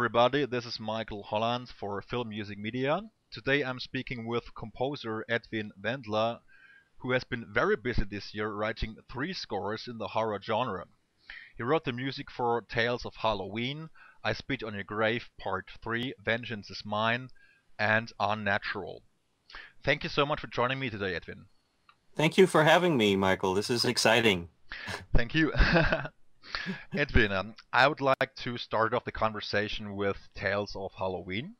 everybody, this is Michael Holland for Film Music Media. Today I'm speaking with composer Edwin Wendler, who has been very busy this year writing three scores in the horror genre. He wrote the music for Tales of Halloween, I Spit on Your Grave Part 3, Vengeance is Mine, and Unnatural. Thank you so much for joining me today, Edwin. Thank you for having me, Michael. This is exciting. Thank you. Edwin, um, I would like to start off the conversation with Tales of Halloween.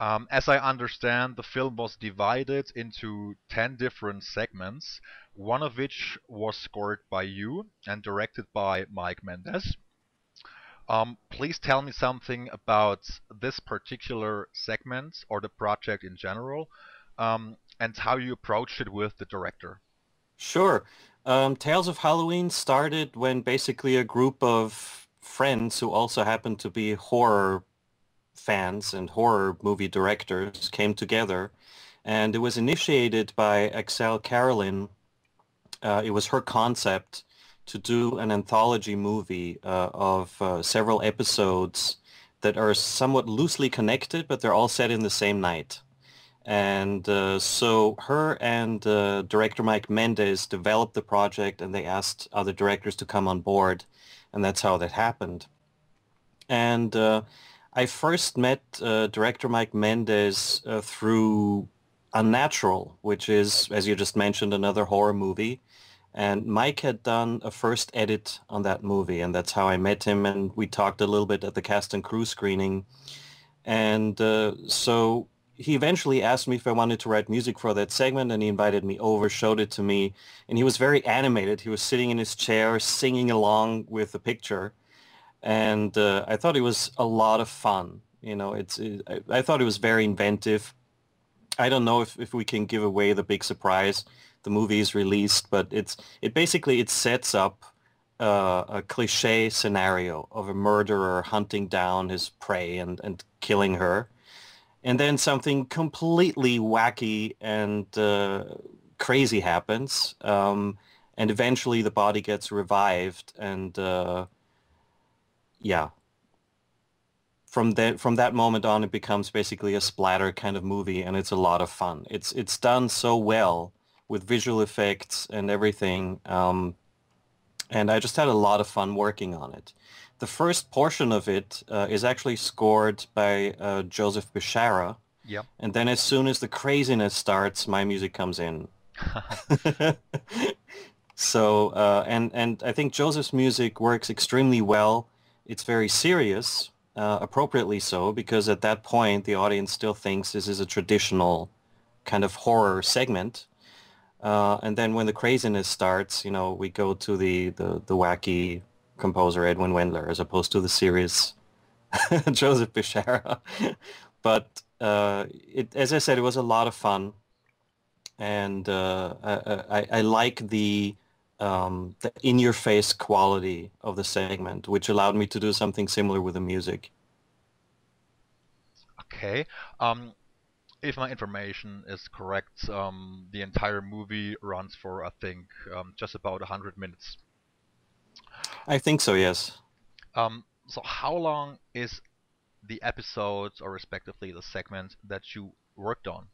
Um, as I understand, the film was divided into 10 different segments, one of which was scored by you and directed by Mike Mendez. Um, please tell me something about this particular segment or the project in general um, and how you approached it with the director. Sure. Um, Tales of Halloween started when basically a group of friends who also happened to be horror fans and horror movie directors came together. And it was initiated by Axelle Carolyn. Uh, it was her concept to do an anthology movie uh, of uh, several episodes that are somewhat loosely connected, but they're all set in the same night. And uh, so her and uh, director Mike Mendez developed the project and they asked other directors to come on board. And that's how that happened. And uh, I first met uh, director Mike Mendez uh, through Unnatural, which is, as you just mentioned, another horror movie. And Mike had done a first edit on that movie, and that's how I met him. And we talked a little bit at the cast and crew screening. And uh, so he eventually asked me if I wanted to write music for that segment, and he invited me over, showed it to me, and he was very animated. He was sitting in his chair, singing along with the picture, and uh, I thought it was a lot of fun. You know, it's it, I, I, thought it was very inventive. I don't know if, if we can give away the big surprise. The movie is released, but it's it basically it sets up uh, a cliche scenario of a murderer hunting down his prey and, and killing her and then something completely wacky and uh, crazy happens, um, and eventually the body gets revived, and uh, yeah. From that from that moment on, it becomes basically a splatter kind of movie, and it's a lot of fun. It's it's done so well with visual effects and everything, um, and I just had a lot of fun working on it the first portion of it uh, is actually scored by uh, Joseph Bishara. Yep. And then as soon as the craziness starts, my music comes in. so uh, and and I think Joseph's music works extremely well. It's very serious, uh, appropriately so, because at that point the audience still thinks this is a traditional kind of horror segment. Uh, and then when the craziness starts, you know, we go to the, the, the wacky composer Edwin Wendler as opposed to the serious Joseph Bishara. but uh, it, as I said, it was a lot of fun, and uh, I, I, I, like the um, the in-your-face quality of the segment, which allowed me to do something similar with the music. Okay. Um, if my information is correct, um, the entire movie runs for I think um, just about 100 minutes. I think so, yes. Um, so how long is the episodes or respectively the segment that you worked on?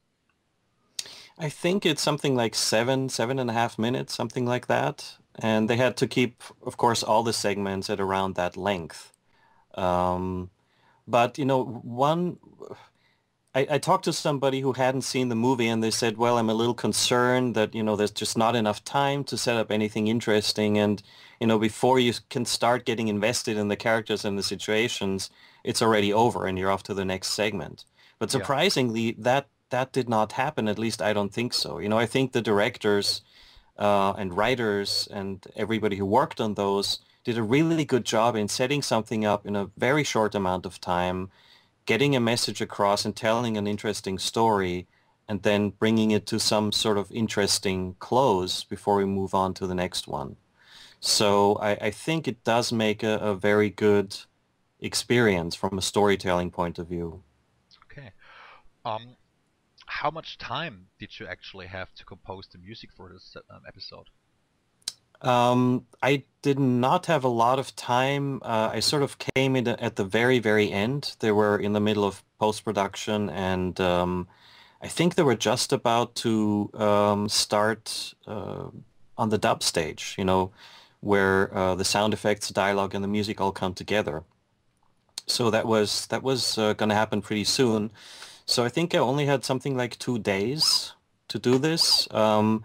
I think it's something like seven, seven and a half minutes, something like that. And they had to keep, of course, all the segments at around that length. Um, but, you know, one I, I, talked to somebody who hadn't seen the movie and they said, well, I'm a little concerned that, you know, there's just not enough time to set up anything interesting. And, you know, before you can start getting invested in the characters and the situations, it's already over and you're off to the next segment. But surprisingly, yeah. that, that did not happen. At least I don't think so. You know, I think the directors uh, and writers and everybody who worked on those did a really good job in setting something up in a very short amount of time getting a message across and telling an interesting story and then bringing it to some sort of interesting close before we move on to the next one. So I, I think it does make a, a, very good experience from a storytelling point of view. Okay. Um, how much time did you actually have to compose the music for this um, episode? Um, I did not have a lot of time. Uh, I sort of came in at the very, very end. They were in the middle of post-production and um, I think they were just about to um, start uh, on the dub stage, you know, where uh, the sound effects, dialogue, and the music all come together. So that was that was uh, going to happen pretty soon. So I think I only had something like two days to do this. Um,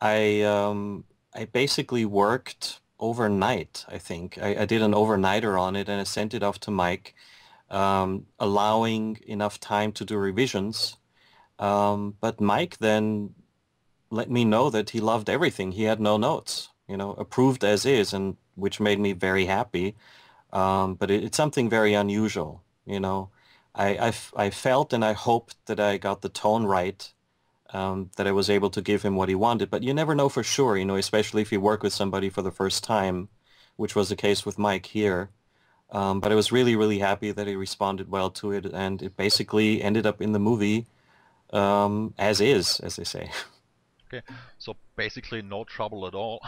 I um, I basically worked overnight. I think I, I, did an overnighter on it and I sent it off to Mike, um, allowing enough time to do revisions um, but Mike then let me know that he loved everything. He had no notes, you know, approved as is, and which made me very happy. Um, but it, it's something very unusual, you know. I, I, I, felt and I hoped that I got the tone right, um, that I was able to give him what he wanted. But you never know for sure, you know, especially if you work with somebody for the first time, which was the case with Mike here. Um, but I was really, really happy that he responded well to it, and it basically ended up in the movie um, as is, as they say. Okay, so basically no trouble at all.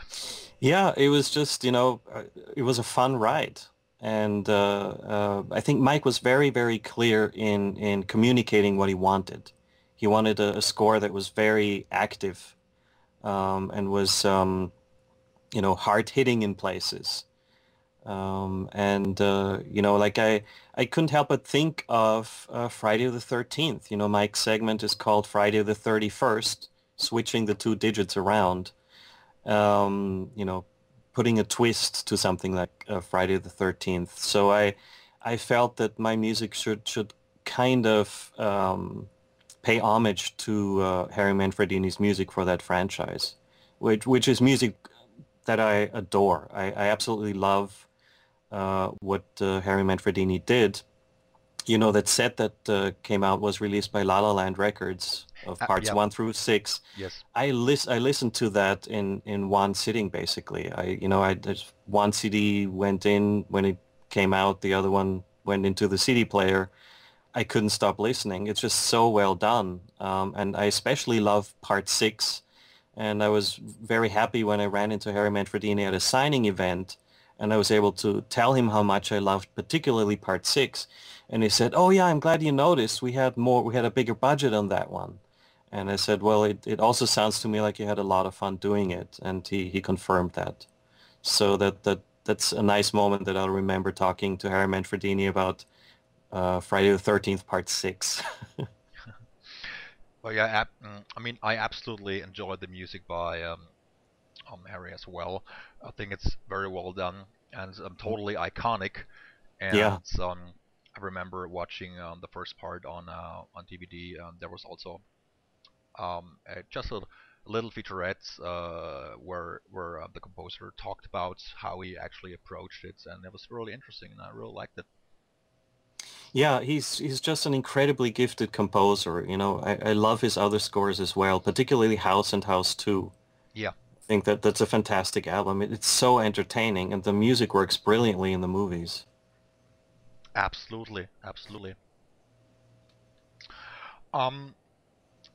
yeah, it was just you know, uh, it was a fun ride, and uh, uh, I think Mike was very very clear in in communicating what he wanted. He wanted a, a score that was very active, um, and was um, you know hard hitting in places. Um, and uh, you know, like I, I couldn't help but think of uh, Friday the Thirteenth. You know, Mike's segment is called Friday the Thirty First, switching the two digits around. Um, you know, putting a twist to something like uh, Friday the Thirteenth. So I, I felt that my music should should kind of um, pay homage to uh, Harry Manfredini's music for that franchise, which which is music that I adore. I, I absolutely love uh, what uh, Harry Manfredini did. You know, that set that uh, came out was released by La La Land Records of parts one through six. Yes. I lis- I listened to that in, in one sitting basically. I you know I just one CD went in when it came out, the other one went into the CD player. I couldn't stop listening. It's just so well done, um, and I especially love part six. And I was very happy when I ran into Harry Manfredini at a signing event and I was able to tell him how much I loved particularly part six. And he said, oh yeah, I'm glad you noticed. We had more, we had a bigger budget on that one. And I said, well, it, it also sounds to me like you had a lot of fun doing it. And he, he confirmed that. So that, that that's a nice moment that I'll remember talking to Harry Manfredini about uh, Friday the 13th, part six. well, yeah, mm, I mean, I absolutely enjoyed the music by um, um, Harry as well. I think it's very well done and um, totally iconic. And yeah. um, I remember watching um, the first part on uh, on DVD. Um, there was also um, a, just a, little featurette uh, where where uh, the composer talked about how he actually approached it, and it was really interesting, and I really liked it. Yeah, he's he's just an incredibly gifted composer. You know, I, I love his other scores as well, particularly House and House Two. Yeah I think that that's a fantastic album. it's so entertaining, and the music works brilliantly in the movies. Absolutely, absolutely. Um,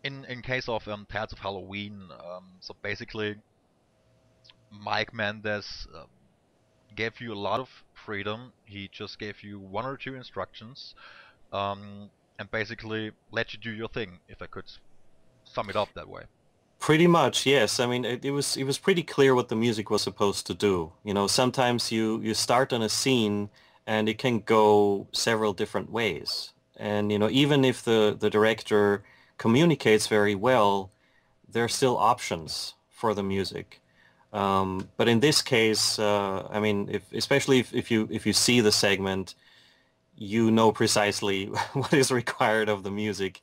in in case of um, Tales of Halloween, um, so basically, Mike Mendez uh, gave you a lot of freedom. He just gave you one or two instructions, um, and basically let you do your thing. If I could sum it up that way. Pretty much, yes. I mean, it, it, was it was pretty clear what the music was supposed to do. You know, sometimes you you start on a scene and it can go several different ways. And you know, even if the the director communicates very well, there are still options for the music. Um, but in this case, uh, I mean, if, especially if, if you if you see the segment, you know precisely what is required of the music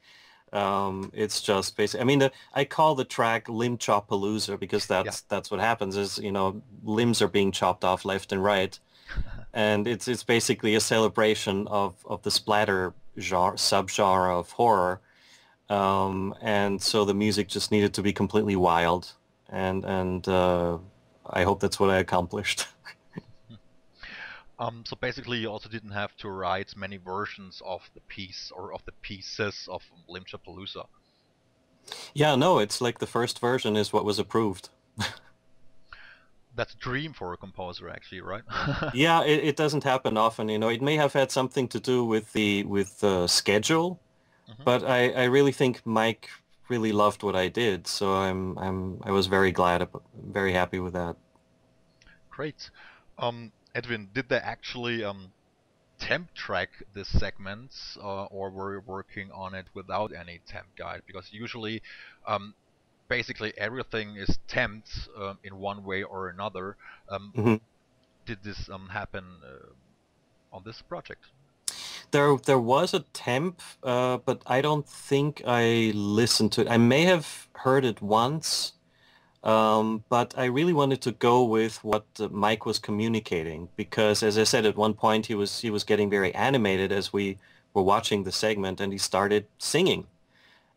um, it's just basically. I mean, the, I call the track "Limb Chop Palooza" because that's yeah. that's what happens. Is you know limbs are being chopped off left and right, and it's it's basically a celebration of of the splatter genre subgenre of horror. Um, and so the music just needed to be completely wild, and and uh, I hope that's what I accomplished. Um, so basically, you also didn't have to write many versions of the piece or of the pieces of Limb Chop Palooza. Yeah, no, it's like the first version is what was approved. that's a dream for a composer, actually, right? yeah, it, it, doesn't happen often. You know, it may have had something to do with the with the schedule, mm-hmm. but I, I really think Mike really loved what I did, so I'm I'm I was very glad, very happy with that. Great, um, Edwin. Did they actually um, temp track this segment, uh, or were you working on it without any temp guide? Because usually, um, basically everything is temped um, in one way or another. Um, mm-hmm. Did this um, happen uh, on this project? There, there was a temp, uh, but I don't think I listened to it. I may have heard it once, um, but I really wanted to go with what uh, Mike was communicating because, as I said, at one point he was he was getting very animated as we were watching the segment, and he started singing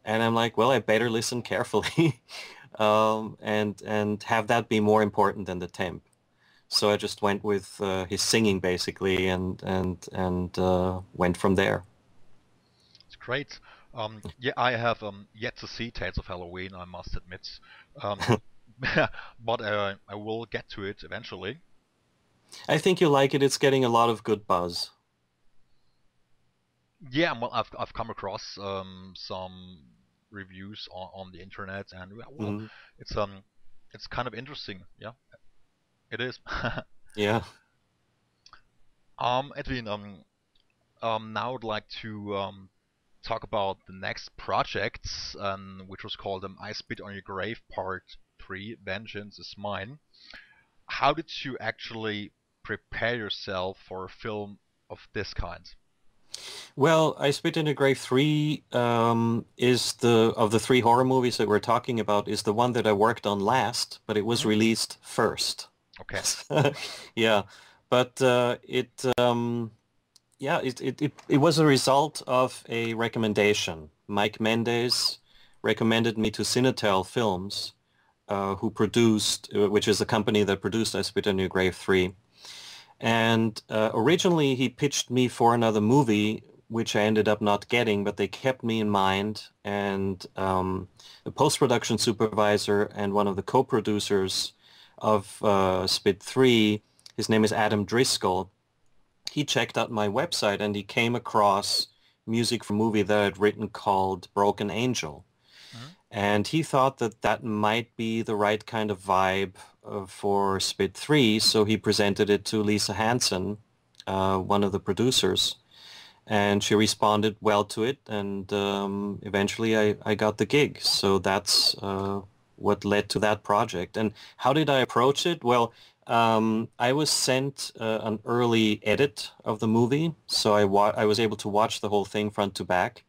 and I'm like, well, I better listen carefully um, and and have that be more important than the temp. So I just went with uh, his singing basically, and and and uh, went from there. It's great. Um, yeah, I have um, yet to see Tales of Halloween. I must admit, um, but uh, I will get to it eventually. I think you like it. It's getting a lot of good buzz. Yeah, well, I've I've come across um, some reviews on, on the internet, and well, mm-hmm. it's um, it's kind of interesting. Yeah, it is. yeah. Um, Edwin, um, um, now I'd like to um, talk about the next project, um, which was called um, "I Spit on Your Grave" Part Three. Vengeance is mine. How did you actually prepare yourself for a film of this kind? Well, I Spit in a Grave 3 um, is the, of the three horror movies that we're talking about, is the one that I worked on last, but it was mm-hmm. released first. Okay. yeah, but uh, it, um, yeah, it, it, it, it was a result of a recommendation. Mike Mendez recommended me to Cinetel Films, uh, who produced, uh, which is the company that produced I Spit Grave 3. And uh, originally he pitched me for another movie, which I ended up not getting, but they kept me in mind. And um, the post-production supervisor and one of the co-producers of uh, Spit 3, his name is Adam Driscoll, he checked out my website and he came across music for a movie that I'd written called Broken Angel. Mm-hmm. And he thought that that might be the right kind of vibe uh, for Spit 3, so he presented it to Lisa Hansen, uh, one of the producers, and she responded well to it, and um, eventually I, I got the gig. So that's uh, what led to that project. And how did I approach it? Well, um, I was sent uh, an early edit of the movie, so I, wa- I was able to watch the whole thing front to back.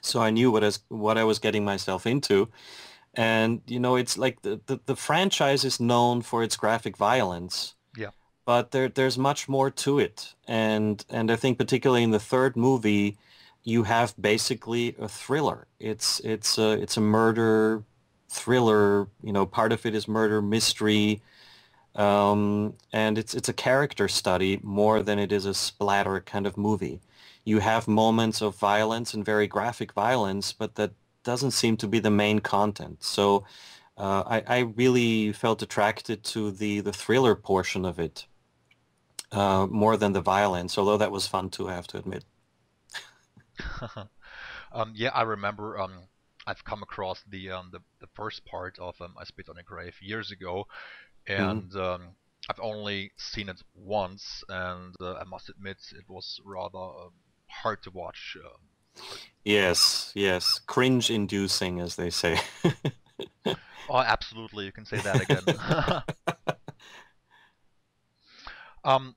So I knew what I was, what I was getting myself into and you know it's like the, the, the franchise is known for its graphic violence yeah but there there's much more to it and and i think particularly in the third movie you have basically a thriller it's it's a it's a murder thriller you know part of it is murder mystery um, and it's it's a character study more than it is a splatter kind of movie you have moments of violence and very graphic violence but that doesn't seem to be the main content. So uh, I, I, really felt attracted to the, the thriller portion of it uh, more than the violence, although that was fun too, I have to admit. um, yeah, I remember um, I've come across the, um, the, the first part of um, I Spit on a Grave years ago, mm-hmm. and mm-hmm. I've only seen it once, and uh, I must admit it was rather um, hard to watch. Uh, Yes, yes. Cringe inducing, as they say. oh, absolutely. You can say that again. um,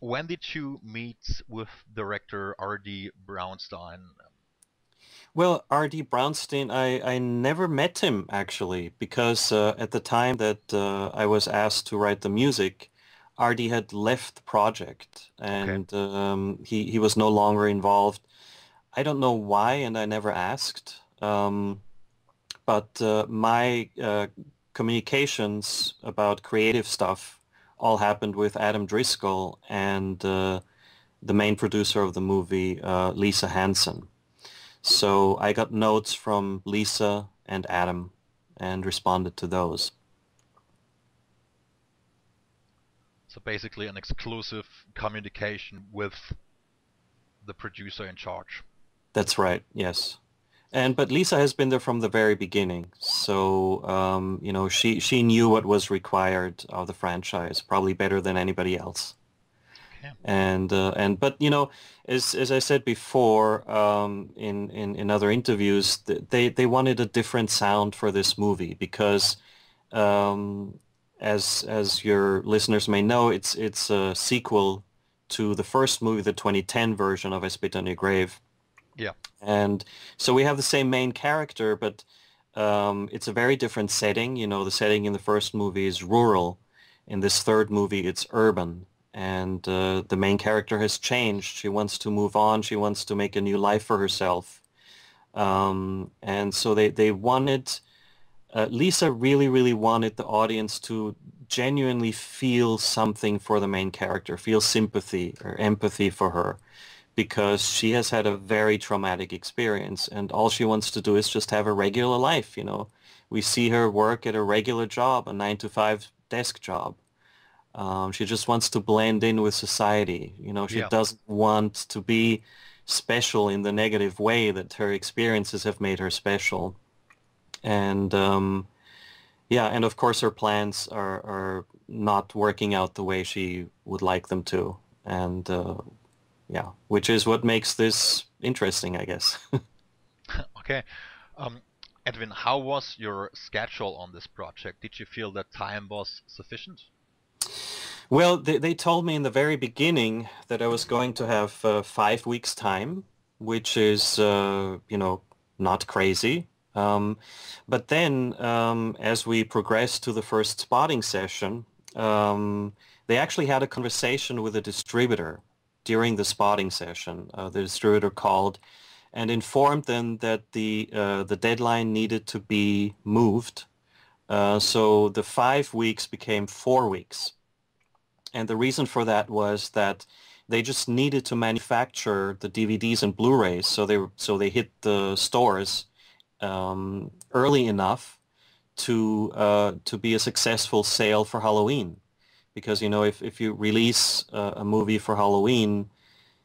when did you meet with director R.D. Braunstein? Well, R.D. Braunstein, I, I never met him actually because uh, at the time that uh, I was asked to write the music, R.D. had left the project and okay. um, he, he was no longer involved I don't know why, and I never asked. Um, but uh, my uh, communications about creative stuff all happened with Adam Driscoll and uh, the main producer of the movie, uh, Lisa Hansen. So I got notes from Lisa and Adam and responded to those. So basically, an exclusive communication with the producer in charge. That's right. Yes. And but Lisa has been there from the very beginning, so um, you know she she knew what was required of the franchise probably better than anybody else. Okay. And uh, and but you know as as I said before um, in, in in other interviews, they they wanted a different sound for this movie because um, as as your listeners may know, it's it's a sequel to the first movie, the 2010 version of I Spit on Your Grave. Yeah. And so we have the same main character, but um, it's a very different setting. You know, the setting in the first movie is rural. In this third movie, it's urban. And uh, the main character has changed. She wants to move on. She wants to make a new life for herself. Um, and so they, they wanted uh, Lisa really, really wanted the audience to genuinely feel something for the main character, feel sympathy or empathy for her because she has had a very traumatic experience and all she wants to do is just have a regular life, you know. We see her work at a regular job, a nine to five desk job. Um, she just wants to blend in with society. You know, she yeah. doesn't want to be special in the negative way that her experiences have made her special and um, yeah, and of course her plans are, are not working out the way she would like them to, and uh, yeah, which is what makes this interesting, I guess. okay. Um, Edwin, how was your schedule on this project? Did you feel that time was sufficient? Well, they, they told me in the very beginning that I was going to have uh, five weeks time, which is, uh, you know, not crazy. Um, but then um, as we progressed to the first spotting session, um, they actually had a conversation with a distributor during the spotting session. Uh, the distributor called and informed them that the uh, the deadline needed to be moved. Uh, so the five weeks became four weeks. And the reason for that was that they just needed to manufacture the DVDs and Blu-rays. So they so they hit the stores um, early enough to uh, to be a successful sale for Halloween. Because you know, if if you release uh, a movie for Halloween,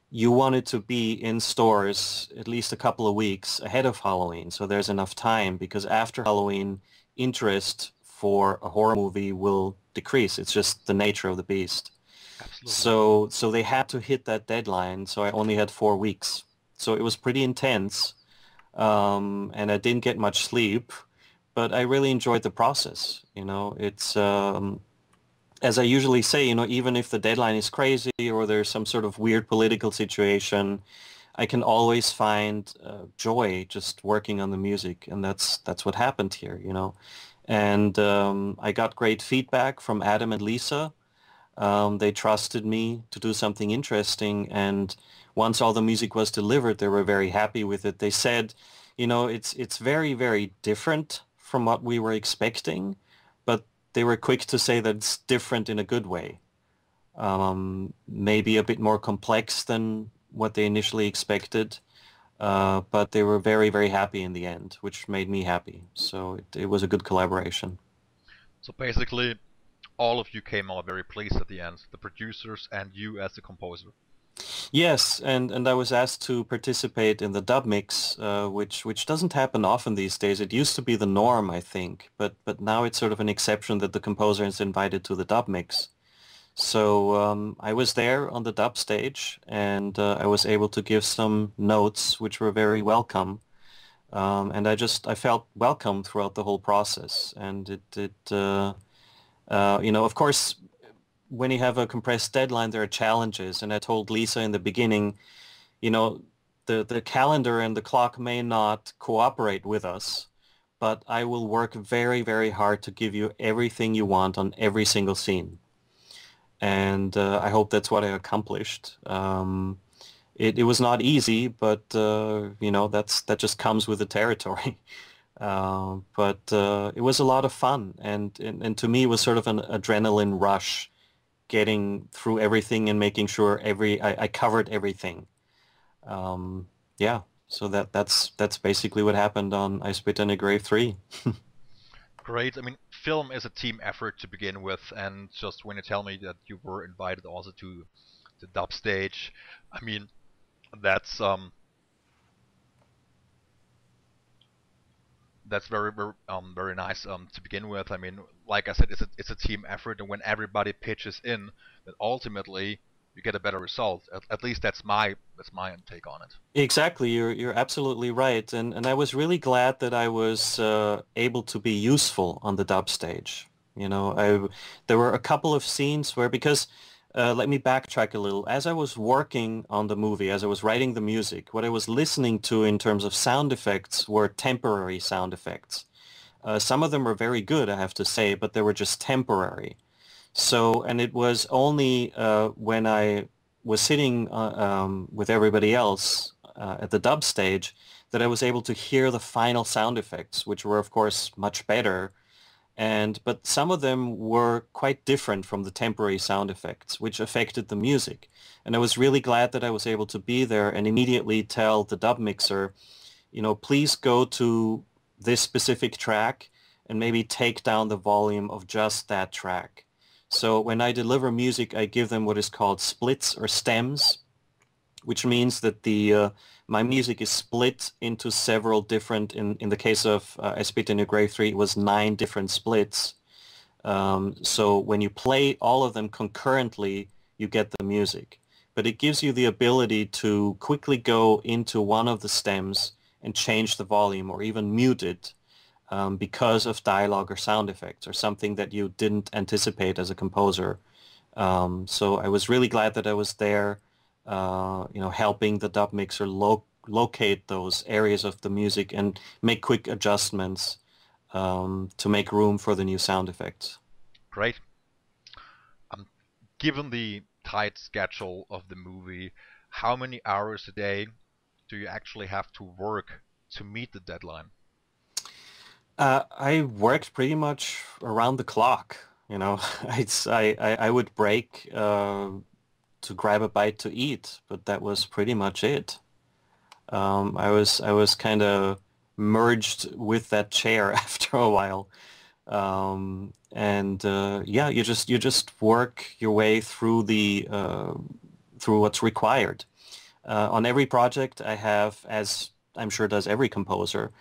you want it to be in stores at least a couple of weeks ahead of Halloween, so there's enough time. Because after Halloween, interest for a horror movie will decrease. It's just the nature of the beast. Absolutely. So so they had to hit that deadline. So I only had four weeks. So it was pretty intense um, and I didn't get much sleep, but I really enjoyed the process. You know, it's um, as I usually say, you know, even if the deadline is crazy or there's some sort of weird political situation, I can always find uh, joy just working on the music, and that's that's what happened here. You know, and um, I got great feedback from Adam and Lisa. Um, they trusted me to do something interesting, and once all the music was delivered, they were very happy with it. They said, you know, it's it's very very different from what we were expecting, but they were quick to say that it's different in a good way. Um, maybe a bit more complex than what they initially expected, uh, but they were very very happy in the end, which made me happy. So it, it was a good collaboration. So basically, all of you came out very pleased at the end, the producers and you as the composer. Yes, and, and I was asked to participate in the dub mix, uh, which which doesn't happen often these days. It used to be the norm, I think, but but now it's sort of an exception that the composer is invited to the dub mix. So um, I was there on the dub stage, and uh, I was able to give some notes, which were very welcome. Um, and I just I felt welcome throughout the whole process, and it it uh, uh you know of course when you have a compressed deadline, there are challenges. And I told Lisa in the beginning, you know, the, the calendar and the clock may not cooperate with us, but I will work very, very hard to give you everything you want on every single scene. And uh, I hope that's what I accomplished. Um, it, it was not easy, but, uh, you know, that's that just comes with the territory. Uh, but uh, it was a lot of fun, and, and, and to me, it was sort of an adrenaline rush getting through everything and making sure every I, I covered everything. Um, yeah, so that that's that's basically what happened on I Spit on a Grave three. Great. I mean, film is a team effort to begin with, and just when you tell me that you were invited also to the dub stage, I mean, that's um, that's very very um very nice um to begin with. I mean, like I said, it's a it's a team effort, and when everybody pitches in, then ultimately you get a better result. At, at least that's my that's my take on it. Exactly, you're you're absolutely right, and and I was really glad that I was uh, able to be useful on the dub stage. You know, I there were a couple of scenes where because uh, let me backtrack a little. As I was working on the movie, as I was writing the music, what I was listening to in terms of sound effects were temporary sound effects. Uh, some of them were very good, I have to say, but they were just temporary. So, and it was only uh, when I was sitting uh, um, with everybody else uh, at the dub stage that I was able to hear the final sound effects, which were, of course, much better. And but some of them were quite different from the temporary sound effects which affected the music. And i was really glad that i was able to be there and immediately tell the dub mixer you know please go to this specific track and maybe take down the volume of just that track so when i deliver music i give them what is called splits or stems which means that the uh, my music is split into several different, in, in the case of uh, I Spit in Your Grave 3, it was nine different splits. Um, so when you play all of them concurrently, you get the music. But it gives you the ability to quickly go into one of the stems and change the volume or even mute it um, because of dialogue or sound effects or something that you didn't anticipate as a composer. Um, so I was really glad that I was there uh, you know, helping the dub mixer lo- locate those areas of the music and make quick adjustments um, to make room for the new sound effects. Great. Um, given the tight schedule of the movie, how many hours a day do you actually have to work to meet the deadline? Uh, I worked pretty much around the clock. You know, it's I, I, I would break uh, to grab a bite to eat, but that was pretty much it. Um, I was I was kind of merged with that chair after a while, um, and uh, yeah, you just you just work your way through the uh, through what's required. Uh, on every project, I have, as I'm sure does every composer,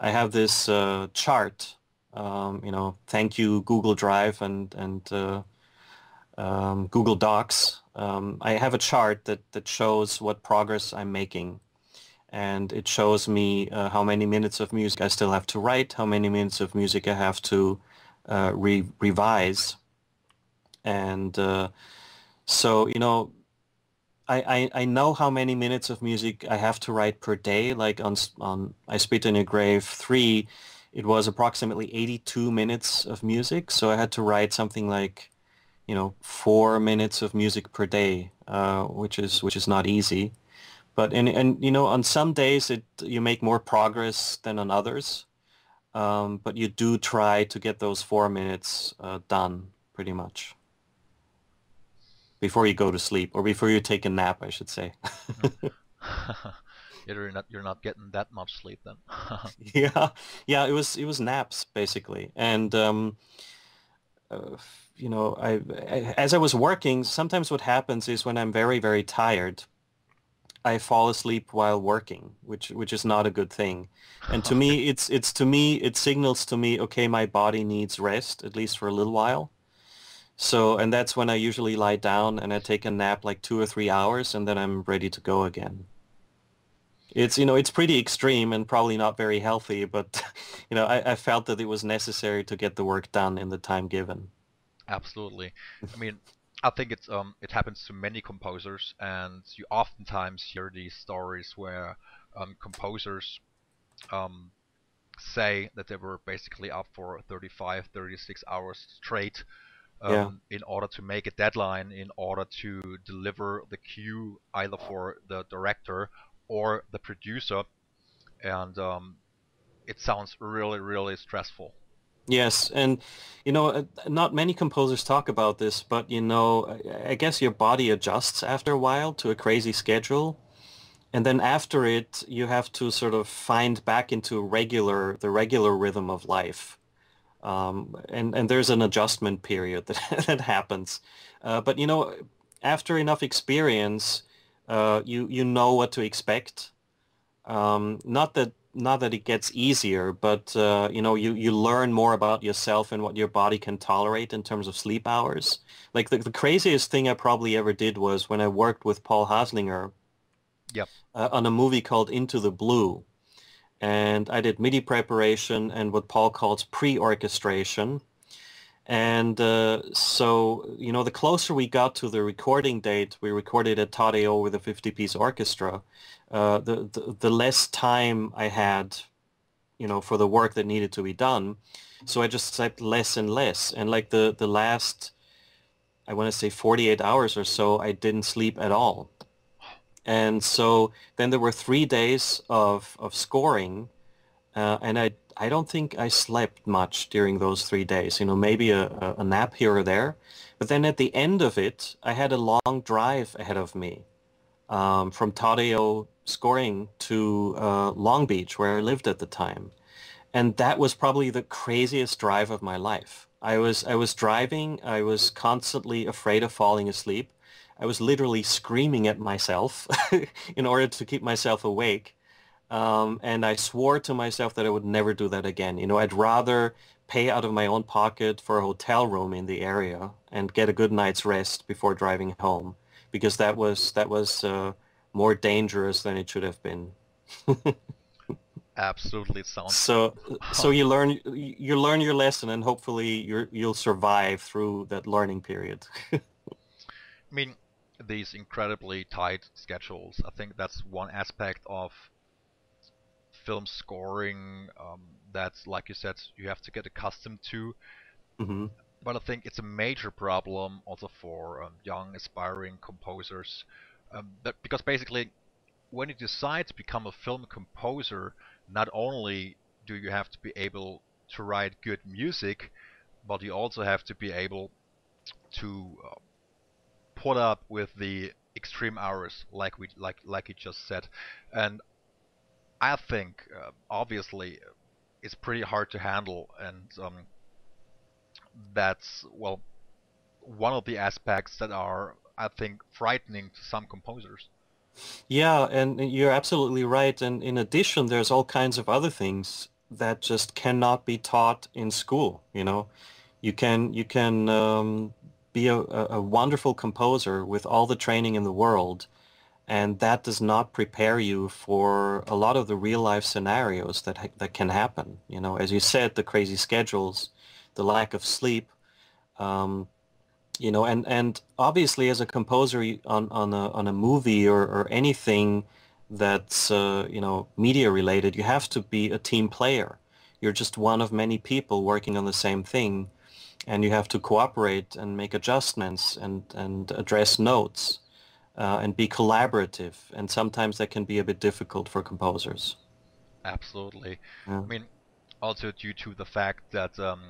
I have this uh, chart. Um, you know, thank you Google Drive and and uh, um, Google Docs um, I have a chart that, that shows what progress I'm making. And it shows me uh, how many minutes of music I still have to write, how many minutes of music I have to uh, re- revise. And uh, so, you know, I, I, I know how many minutes of music I have to write per day. Like on, on I Spit in Your Grave 3, it was approximately 82 minutes of music. So I had to write something like you know four minutes of music per day, uh, which is which is not easy. But and and you know on some days it you make more progress than on others, um, but you do try to get those four minutes uh, done pretty much before you go to sleep or before you take a nap, I should say. you're not you're not getting that much sleep then. yeah, yeah. It was it was naps basically, and um, uh, you know, I, as I was working, sometimes what happens is when I'm very, very tired, I fall asleep while working, which which is not a good thing. And to me, it's it's to me it signals to me, okay, my body needs rest at least for a little while. So, and that's when I usually lie down and I take a nap like two or three hours, and then I'm ready to go again. It's you know it's pretty extreme and probably not very healthy, but you know I, I felt that it was necessary to get the work done in the time given. Absolutely. I mean, I think it's um it happens to many composers, and you oftentimes hear these stories where um, composers um, say that they were basically up for 35, 36 hours straight um, yeah. in order to make a deadline, in order to deliver the cue either for the director or the producer, and um, it sounds really, really stressful. Yes, and you know, uh, not many composers talk about this, but you know, I guess your body adjusts after a while to a crazy schedule, and then after it, you have to sort of find back into regular the regular rhythm of life. Um, and, and there's an adjustment period that, that happens. Uh, but, you know, after enough experience, uh, you, you know what to expect. Um, not that not that it gets easier, but uh, you know, you, you learn more about yourself and what your body can tolerate in terms of sleep hours. Like the, the craziest thing I probably ever did was when I worked with Paul Haslinger yep. Uh, on a movie called Into the Blue. And I did MIDI preparation and what Paul calls pre-orchestration. And uh, so, you know, the closer we got to the recording date, we recorded at Todd-AO with a 50-piece orchestra uh, the, the, the less time I had, you know, for the work that needed to be done. So I just slept less and less. And like the, the last, I want to say 48 hours or so, I didn't sleep at all. And so then there were three days of, of scoring. Uh, and I, I don't think I slept much during those three days, you know, maybe a, a, nap here or there. But then at the end of it, I had a long drive ahead of me um, from Todd-AO scoring to uh, Long Beach, where I lived at the time. And that was probably the craziest drive of my life. I was, I was driving. I was constantly afraid of falling asleep. I was literally screaming at myself in order to keep myself awake. Um, and I swore to myself that I would never do that again. You know, I'd rather pay out of my own pocket for a hotel room in the area and get a good night's rest before driving home because that was that was uh, more dangerous than it should have been. Absolutely, sounds. So, so you learn you learn your lesson, and hopefully you you'll survive through that learning period. I mean, these incredibly tight schedules. I think that's one aspect of film scoring um, that's, like you said, you have to get accustomed to. Mm-hmm but I think it's a major problem also for um, young aspiring composers. Um, that, because basically, when you decide to become a film composer, not only do you have to be able to write good music, but you also have to be able to uh, put up with the extreme hours, like we like like you just said. And I think, uh, obviously, it's pretty hard to handle, and um, that's well one of the aspects that are I think frightening to some composers. Yeah, and you're absolutely right. And in addition, there's all kinds of other things that just cannot be taught in school. You know, you can you can um, be a, a wonderful composer with all the training in the world, and that does not prepare you for a lot of the real life scenarios that that can happen. You know, as you said, the crazy schedules, the lack of sleep, um, you know, and, and obviously as a composer on, on, a, on a movie or, or anything that's, uh, you know, media related, you have to be a team player. You're just one of many people working on the same thing and you have to cooperate and make adjustments and, and address notes uh, and be collaborative. And sometimes that can be a bit difficult for composers. Absolutely. Yeah. I mean, also due to the fact that um,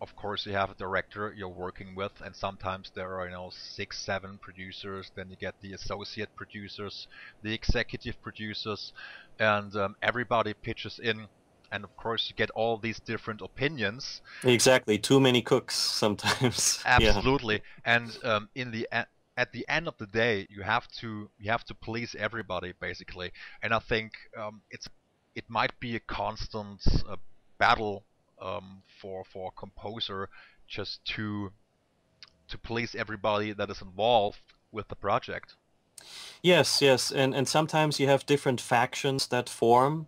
of course you have a director you're working with and sometimes there are you know six seven producers then you get the associate producers the executive producers and um, everybody pitches in and of course you get all these different opinions. Exactly. Too many cooks sometimes. Absolutely. Yeah. and um, in the at the end of the day you have to you have to please everybody basically. And i think um, it's it might be a constant uh, battle um, for for a composer just to to please everybody that is involved with the project. Yes, yes, and and sometimes you have different factions that form,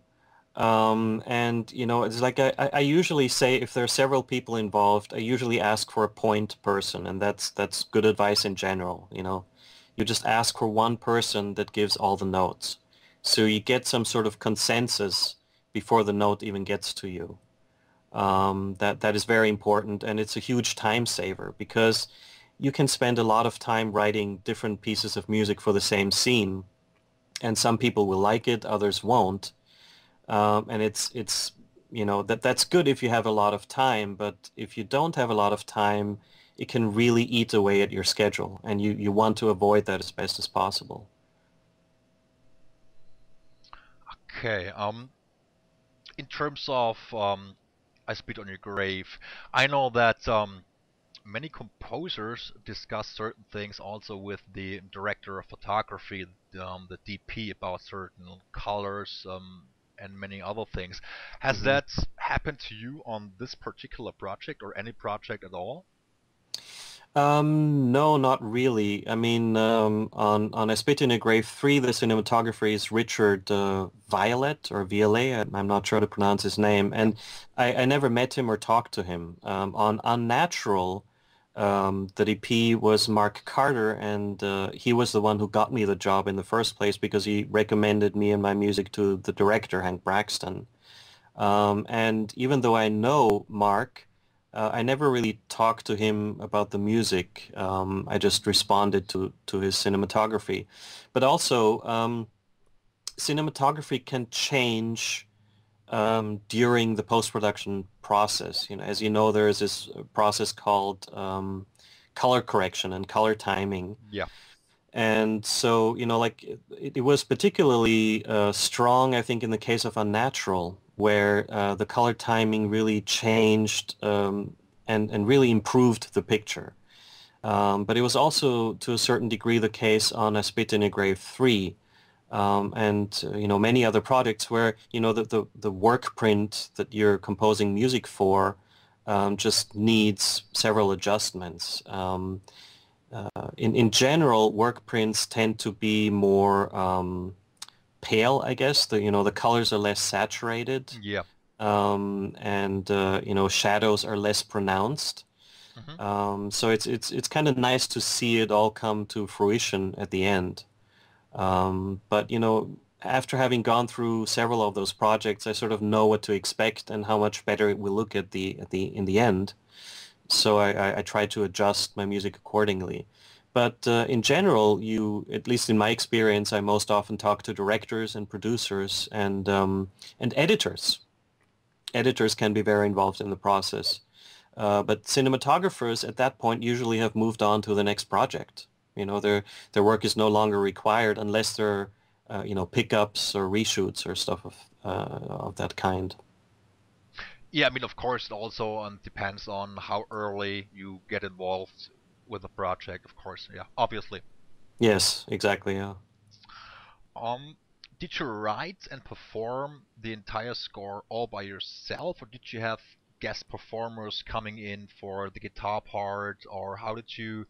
um, and you know it's like I, I usually say if there are several people involved, I usually ask for a point person, and that's that's good advice in general. You know, you just ask for one person that gives all the notes, so you get some sort of consensus before the note even gets to you. Um, that that is very important, and it's a huge time saver because you can spend a lot of time writing different pieces of music for the same scene, and some people will like it, others won't, um, and it's it's you know that that's good if you have a lot of time, but if you don't have a lot of time, it can really eat away at your schedule, and you you want to avoid that as best as possible. Okay. Um, in terms of um, I Spit on Your Grave. I know that um, many composers discuss certain things also with the director of photography, um, the DP, about certain colors um, and many other things. Has mm-hmm. that happened to you on this particular project or any project at all? Um, no, not really. I mean, um, on on I Spit on Your Grave 3, the cinematographer is Richard uh, Violet or Violet. I'm not sure to pronounce his name. And I, I never met him or talked to him. Um, on Unnatural, um, the DP was Mark Carter, and uh, he was the one who got me the job in the first place because he recommended me and my music to the director, Hank Braxtan. Um, and even though I know Mark, uh, I never really talked to him about the music. Um, I just responded to, to his cinematography. But also, um, cinematography can change um, during the post-production process. You know, as you know, there is this process called um, color correction and color timing. Yeah. And so, you know, like it, it was particularly uh, strong, I think, in the case of Unnatural, where uh, the color timing really changed um, and, and really improved the picture. Um, but it was also, to a certain degree, the case on A Spit on Your Grave 3, um, and uh, you know many other projects where you know the, the, the work print that you're composing music for um, just needs several adjustments. Um, uh, in in general, work prints tend to be more um, pale, I guess. The you know the colors are less saturated. Yeah. Um, and uh, you know shadows are less pronounced. Mm-hmm. Um, so it's it's it's kind of nice to see it all come to fruition at the end. Um, but you know, after having gone through several of those projects, I sort of know what to expect and how much better it will look at the at the in the end. So I, I, I try to adjust my music accordingly. But uh, in general, you, at least in my experience, I most often talk to directors and producers and um, and editors. Editors can be very involved in the process. Uh, but cinematographers at that point usually have moved on to the next project. You know, their their work is no longer required unless they're uh, you know pickups or reshoots or stuff of uh, of that kind. Yeah, I mean, of course, it also um, depends on how early you get involved with the project. Of course, yeah, obviously. Yes, exactly. Yeah. Um, did you write and perform the entire score all by yourself, or did you have guest performers coming in for the guitar part, or how did you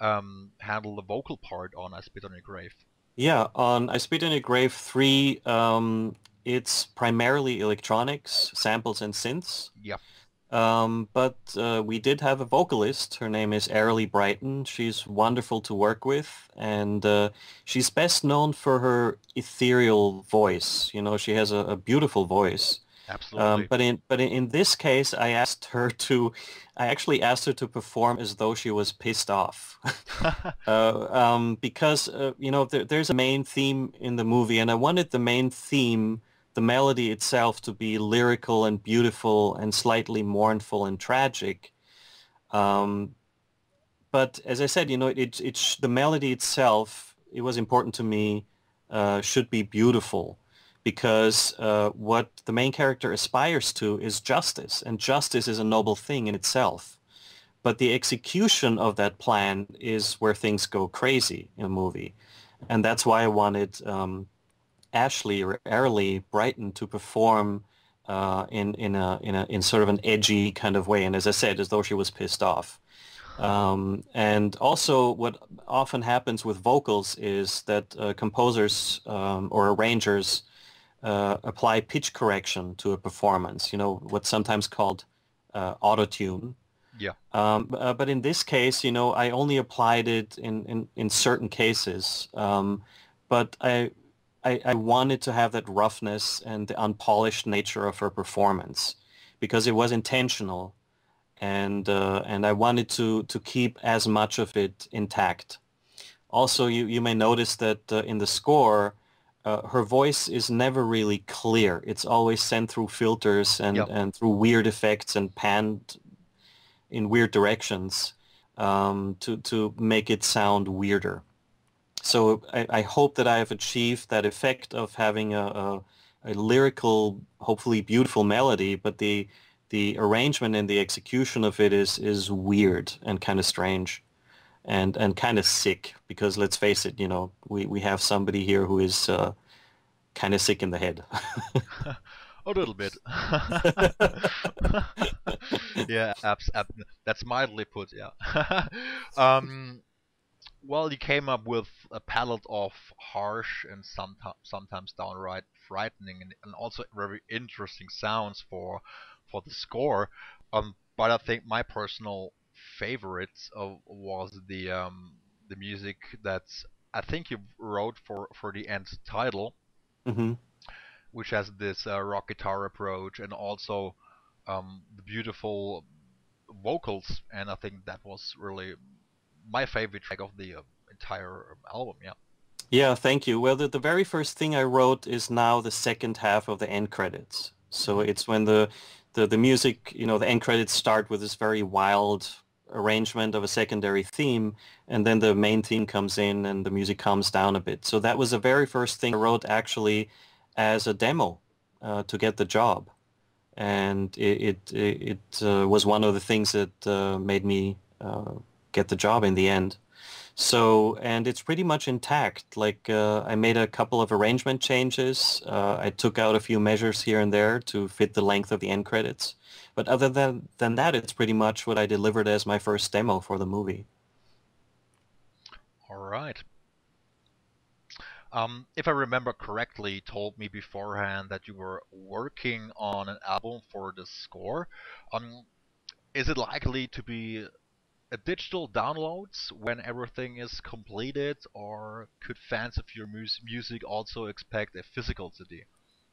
um, handle the vocal part on I Spit on Your Grave? Yeah, on I Spit on Your Grave 3, um, it's primarily electronics, samples and synths. Yeah. Um, but uh, we did have a vocalist. Her name is Aeralie Brighton. She's wonderful to work with, and uh, she's best known for her ethereal voice. You know, she has a, a beautiful voice. Absolutely. Um, but in but in this case, I asked her to, I actually asked her to perform as though she was pissed off, uh, um, because uh, you know there, there's a main theme in the movie, and I wanted the main theme, the melody itself, to be lyrical and beautiful and slightly mournful and tragic. Um, but as I said, you know, it, it, the melody itself, it was important to me, uh, should be beautiful because uh, what the main character aspires to is justice, and justice is a noble thing in itself. But the execution of that plan is where things go crazy in a movie, and that's why I wanted um, Ashley or Aeralie Brighton to perform uh, in in a in a in sort of an edgy kind of way, and as I said, as though she was pissed off. Um, and also, what often happens with vocals is that uh, composers um, or arrangers uh, apply pitch correction to a performance, you know, what's sometimes called uh, auto-tune. Yeah. Um, uh, but in this case, you know, I only applied it in, in, in certain cases. Um, but I, I, I wanted to have that roughness and the unpolished nature of her performance because it was intentional. And, uh, and I wanted to, to keep as much of it intact. Also, you, you may notice that uh, in the score, uh, her voice is never really clear. It's always sent through filters and, yep. and through weird effects and panned in weird directions um, to, to make it sound weirder. So I, I, hope that I have achieved that effect of having a, a, a, lyrical, hopefully beautiful melody, but the the arrangement and the execution of it is is weird and kind of strange and and kind of sick because let's face it you know we we have somebody here who is uh, kind of sick in the head. A little bit. Yeah abs- ab- that's mildly put yeah. Um well, you came up with a palette of harsh and sometimes sometimes downright frightening and, and also very interesting sounds for for the score. Um, but I think my personal favorite uh, was the um, the music that I think you wrote for for the end title, mm-hmm. which has this uh, rock guitar approach and also um, the beautiful vocals. And I think that was really my favorite track of the uh, entire album. Yeah. Yeah, thank you. Well, the, the very first thing I wrote is now the second half of the end credits. So mm-hmm. it's when the, the the music, you know, the end credits start with this very wild arrangement of a secondary theme, and then the main theme comes in and the music calms down a bit. So that was the very first thing I wrote actually as a demo uh, to get the job, and it it, it uh, was one of the things that uh, made me uh, get the job in the end. So, and it's pretty much intact. Like uh, I made a couple of arrangement changes. Uh, I took out a few measures here and there to fit the length of the end credits. But other than, than that, it's pretty much what I delivered as my first demo for the movie. All right. Um, if I remember correctly, you told me beforehand that you were working on an album for the score. Um, is it likely to be a digital downloads when everything is completed, or could fans of your mus- music also expect a physical CD?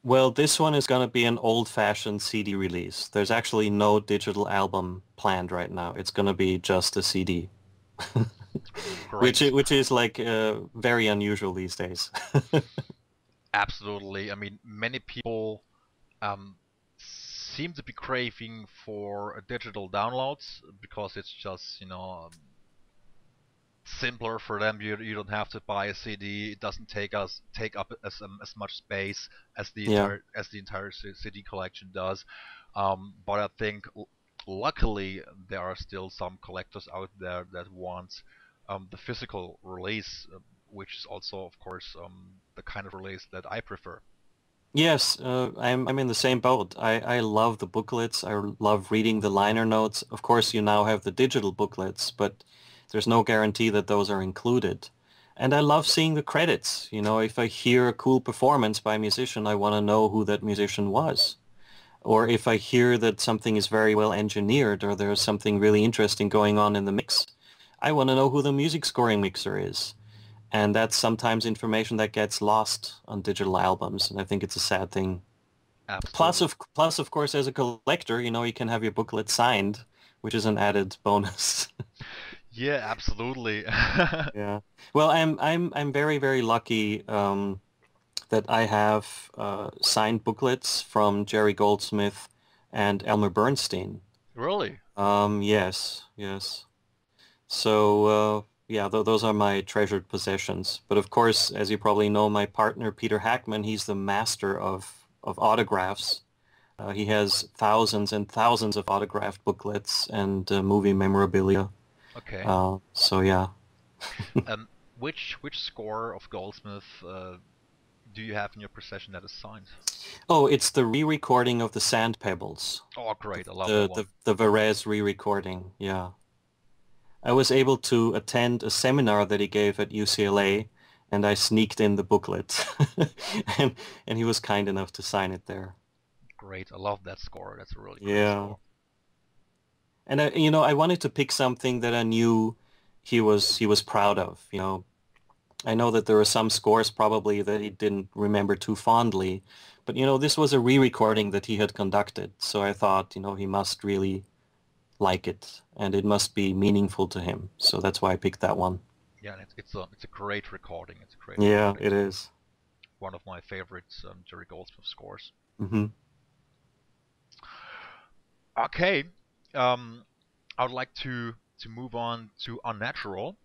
Well, this one is going to be an old-fashioned CD release. There's actually no digital album planned right now. It's going to be just a CD, which which is like uh, very unusual these days. Absolutely. I mean, many people um, seem to be craving for digital downloads because it's just you know simpler for them. You you don't have to buy a CD. It doesn't take us take up as um, as much space as the yeah. entire as the entire CD collection does. Um, but I think luckily there are still some collectors out there that want um, the physical release, uh, which is also of course um, the kind of release that I prefer. Yes, uh, I'm I'm in the same boat. I, I love the booklets. I love reading the liner notes. Of course, you now have the digital booklets, but there's no guarantee that those are included. And I love seeing the credits. You know, if I hear a cool performance by a musician, I want to know who that musician was. Or if I hear that something is very well engineered or there's something really interesting going on in the mix, I want to know who the music scoring mixer is and that's sometimes information that gets lost on digital albums and i think it's a sad thing Absolutely. plus of plus of course as a collector you know you can have your booklet signed which is an added bonus yeah absolutely yeah well i'm i'm i'm very very lucky um, that i have uh, signed booklets from jerry goldsmith and elmer bernstein really um yes yes so uh, yeah, th- those are my treasured possessions. But of course, as you probably know, my partner Peter Hackman, he's the master of of autographs. Uh, he has thousands and thousands of autographed booklets and uh, movie memorabilia. Okay. Uh, so yeah. um, which which score of Goldsmith uh, do you have in your possession that is signed? Oh, it's the re-recording of the Sand Pebbles. Oh, great! I love the. The the Varese re-recording. Yeah. I was able to attend a seminar that he gave at UCLA, and I sneaked in the booklet, and and he was kind enough to sign it there. Great, I love that score. That's a really yeah. Score. And I, you know, I wanted to pick something that I knew he was he was proud of. You know, I know that there are some scores probably that he didn't remember too fondly, but you know, this was a re-recording that he had conducted, so I thought, you know, he must really like it, and it must be meaningful to him. So that's why I picked that one. Yeah, it's it's a it's a great recording. It's a great. Yeah, recording. it is. One of my favorites um, Jerry Goldsmith scores. Mm-hmm. Okay, um, I would like to to move on to Unnatural.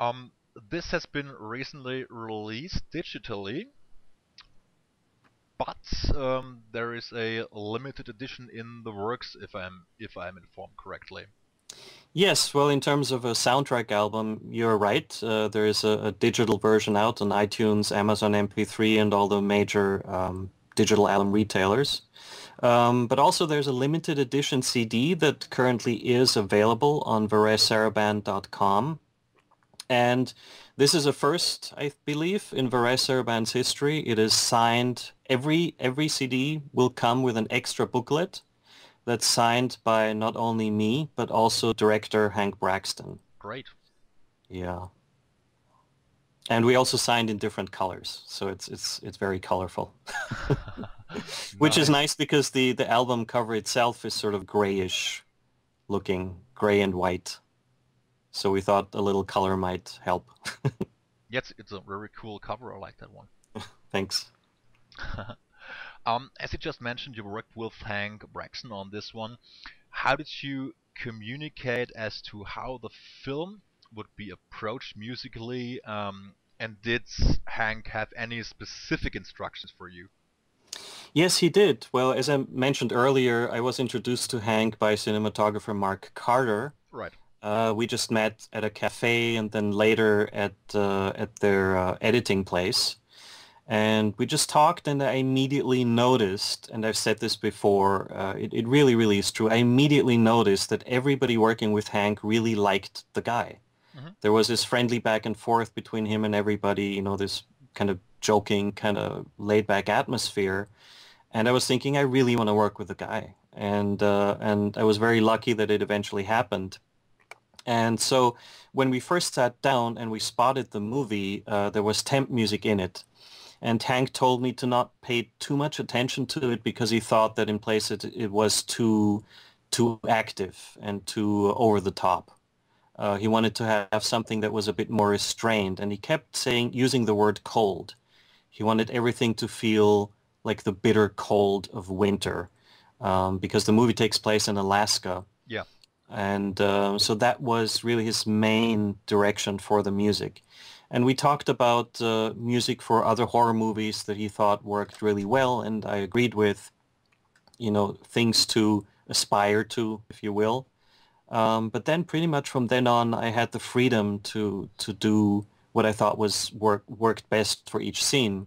Um, this has been recently released digitally but um, there is a limited edition in the works, if I'm if I'm informed correctly. Yes, well, in terms of a soundtrack album, you're right. Uh, there is a, a, digital version out on iTunes, Amazon MP3, and all the major um, digital album retailers. Um, but also there's a limited edition CD that currently is available on VareseSarabande.com. And this is a first, I believe, in Varese Sarabande's history. It is signed. Every every CD will come with an extra booklet that's signed by not only me but also director Hank Braxtan. Great. Yeah. And we also signed in different colors, so it's it's it's very colorful. Which is nice because the the album cover itself is sort of grayish looking, gray and white. So we thought a little color might help. yes, it's a very cool cover. I like that one. Thanks. um, as you just mentioned, you worked with Hank Braxtan on this one. How did you communicate as to how the film would be approached musically? Um, and did Hank have any specific instructions for you? Yes, he did. Well, as I mentioned earlier, I was introduced to Hank by cinematographer Mark Carter. Right. Uh, we just met at a cafe and then later at uh, at their uh, editing place, and we just talked. And I immediately noticed, and I've said this before, uh, it, it really, really is true. I immediately noticed that everybody working with Hank really liked the guy. Mm-hmm. There was this friendly back and forth between him and everybody, you know, this kind of joking, kind of laid back atmosphere. And I was thinking, I really want to work with the guy. And, uh, and I was very lucky that it eventually happened. And so when we first sat down and we spotted the movie, uh, there was temp music in it. And Hank told me to not pay too much attention to it because he thought that in place it, it was too, too active and too over the top. Uh, he wanted to have something that was a bit more restrained, and he kept saying, using the word cold. He wanted everything to feel like the bitter cold of winter, um, because the movie takes place in Alaska. Yeah. And uh, so that was really his main direction for the music. And we talked about uh, music for other horror movies that he thought worked really well, and I agreed with, you know, things to aspire to, if you will. Um, but then pretty much from then on, I had the freedom to to do what I thought was work worked best for each scene.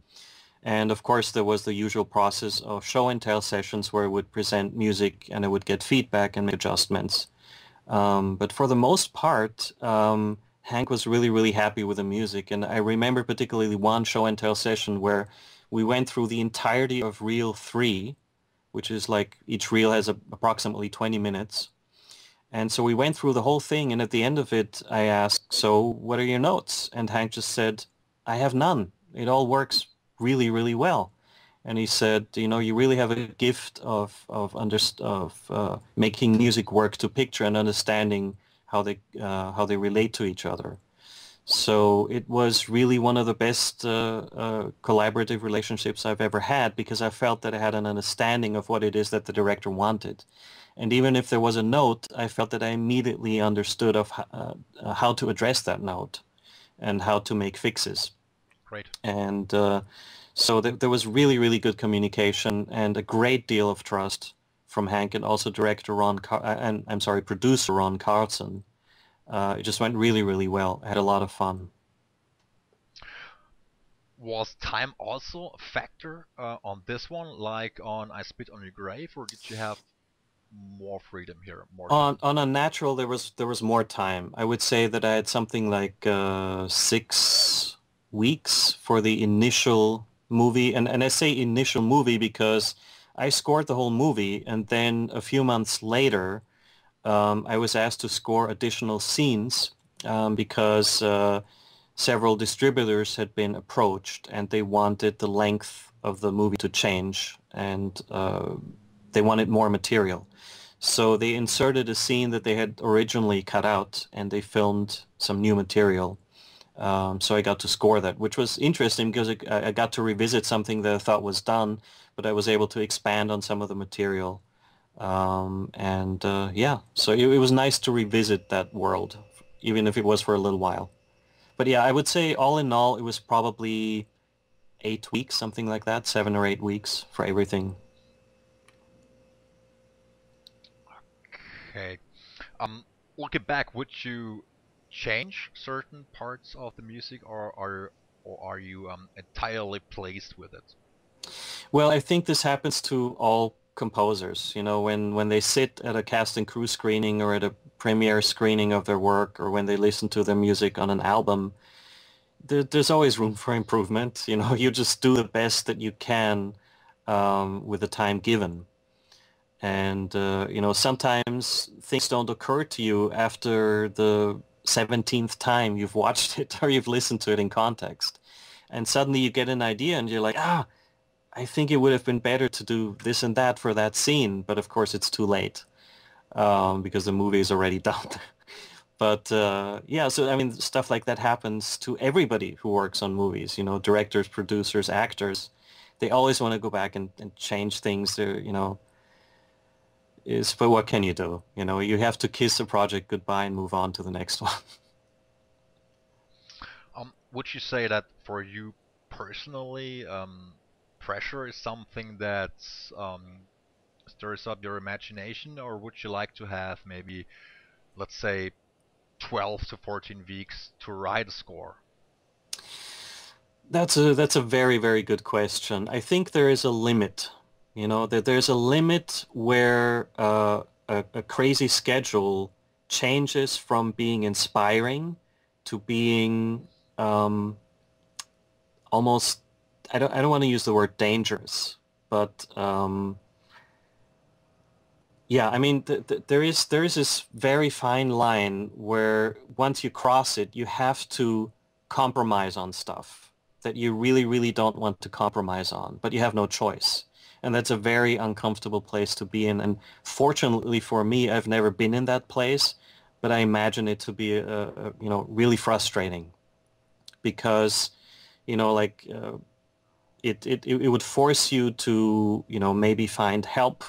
And of course, there was the usual process of show and tell sessions where I would present music and I would get feedback and make adjustments. Um, but for the most part, um, Hank was really, really happy with the music. And I remember particularly one show and tell session where we went through the entirety of reel three, which is like each reel has a, approximately 20 minutes. And so we went through the whole thing, and at the end of it, I asked, so what are your notes? And Hank just said, I have none. It all works really, really well. And he said, you know, you really have a gift of of, under, of uh, making music work to picture and understanding how they uh, how they relate to each other. So it was really one of the best uh, uh collaborative relationships I've ever had because I felt that I had an understanding of what it is that the director wanted and even if there was a note, I felt that I immediately understood of uh, how to address that note and how to make fixes. Great. And uh, so th- there was really, really good communication and a great deal of trust from Hank and also director Ron Car- uh, and I'm sorry, producer Ron Carlson. Uh, it just went really, really well. I had a lot of fun. Was time also a factor uh, on this one, like on I Spit on Your Grave, or did you have more freedom here. More on on Unnatural, there was there was more time. I would say that I had something like uh, six weeks for the initial movie, and and I say initial movie because I scored the whole movie, and then a few months later, um, I was asked to score additional scenes um, because uh, several distributors had been approached, and they wanted the length of the movie to change, and uh, they wanted more material. So they inserted a scene that they had originally cut out and they filmed some new material. Um, so I got to score that, which was interesting because it, I got to revisit something that I thought was done, but I was able to expand on some of the material. Um, and uh, yeah, so it, it was nice to revisit that world, even if it was for a little while. But yeah, I would say all in all, it was probably eight weeks, something like that, seven or eight weeks for everything. Okay. Um, looking back, would you change certain parts of the music, or are or are you um, entirely pleased with it? Well, I think this happens to all composers. You know, when when they sit at a cast and crew screening or at a premiere screening of their work, or when they listen to their music on an album, there, there's always room for improvement. You know, you just do the best that you can um, with the time given. And, uh, you know, sometimes things don't occur to you after the 17th time you've watched it or you've listened to it in context. And suddenly you get an idea and you're like, ah, I think it would have been better to do this and that for that scene. But of course it's too late um, because the movie is already done. but uh, yeah, so I mean, stuff like that happens to everybody who works on movies. You know, directors, producers, actors. They always want to go back and, and change things. They're, you know, is but what can you do? You know, you have to kiss a project goodbye and move on to the next one. Um, would you say that for you personally, um, pressure is something that um, stirs up your imagination, or would you like to have maybe, let's say, 12 to 14 weeks to write a score? That's a that's a very very good question. I think there is a limit you know, that there's a limit where uh, a, a crazy schedule changes from being inspiring to being um, almost I don't I don't want to use the word dangerous, but um, yeah, I mean th- th- there is there is this very fine line where once you cross it, you have to compromise on stuff that you really really don't want to compromise on, but you have no choice and that's a very uncomfortable place to be in. And fortunately for me, I've never been in that place, but I imagine it to be, a, a you know, really frustrating because, you know, like uh, it, it, it would force you to, you know, maybe find help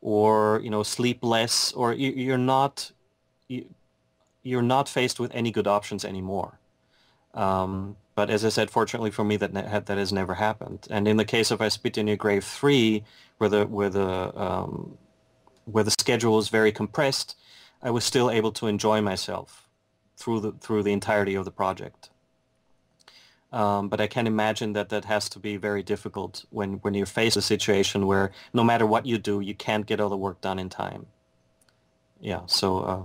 or, you know, sleep less or you're not, you're not faced with any good options anymore. Um, but as I said, fortunately for me, that that has never happened. And in the case of I Spit in Your Grave three, where the where the um, where the schedule was very compressed, I was still able to enjoy myself through the through the entirety of the project. Um, but I can imagine that that has to be very difficult when when you face a situation where no matter what you do, you can't get all the work done in time. Yeah. So. Uh,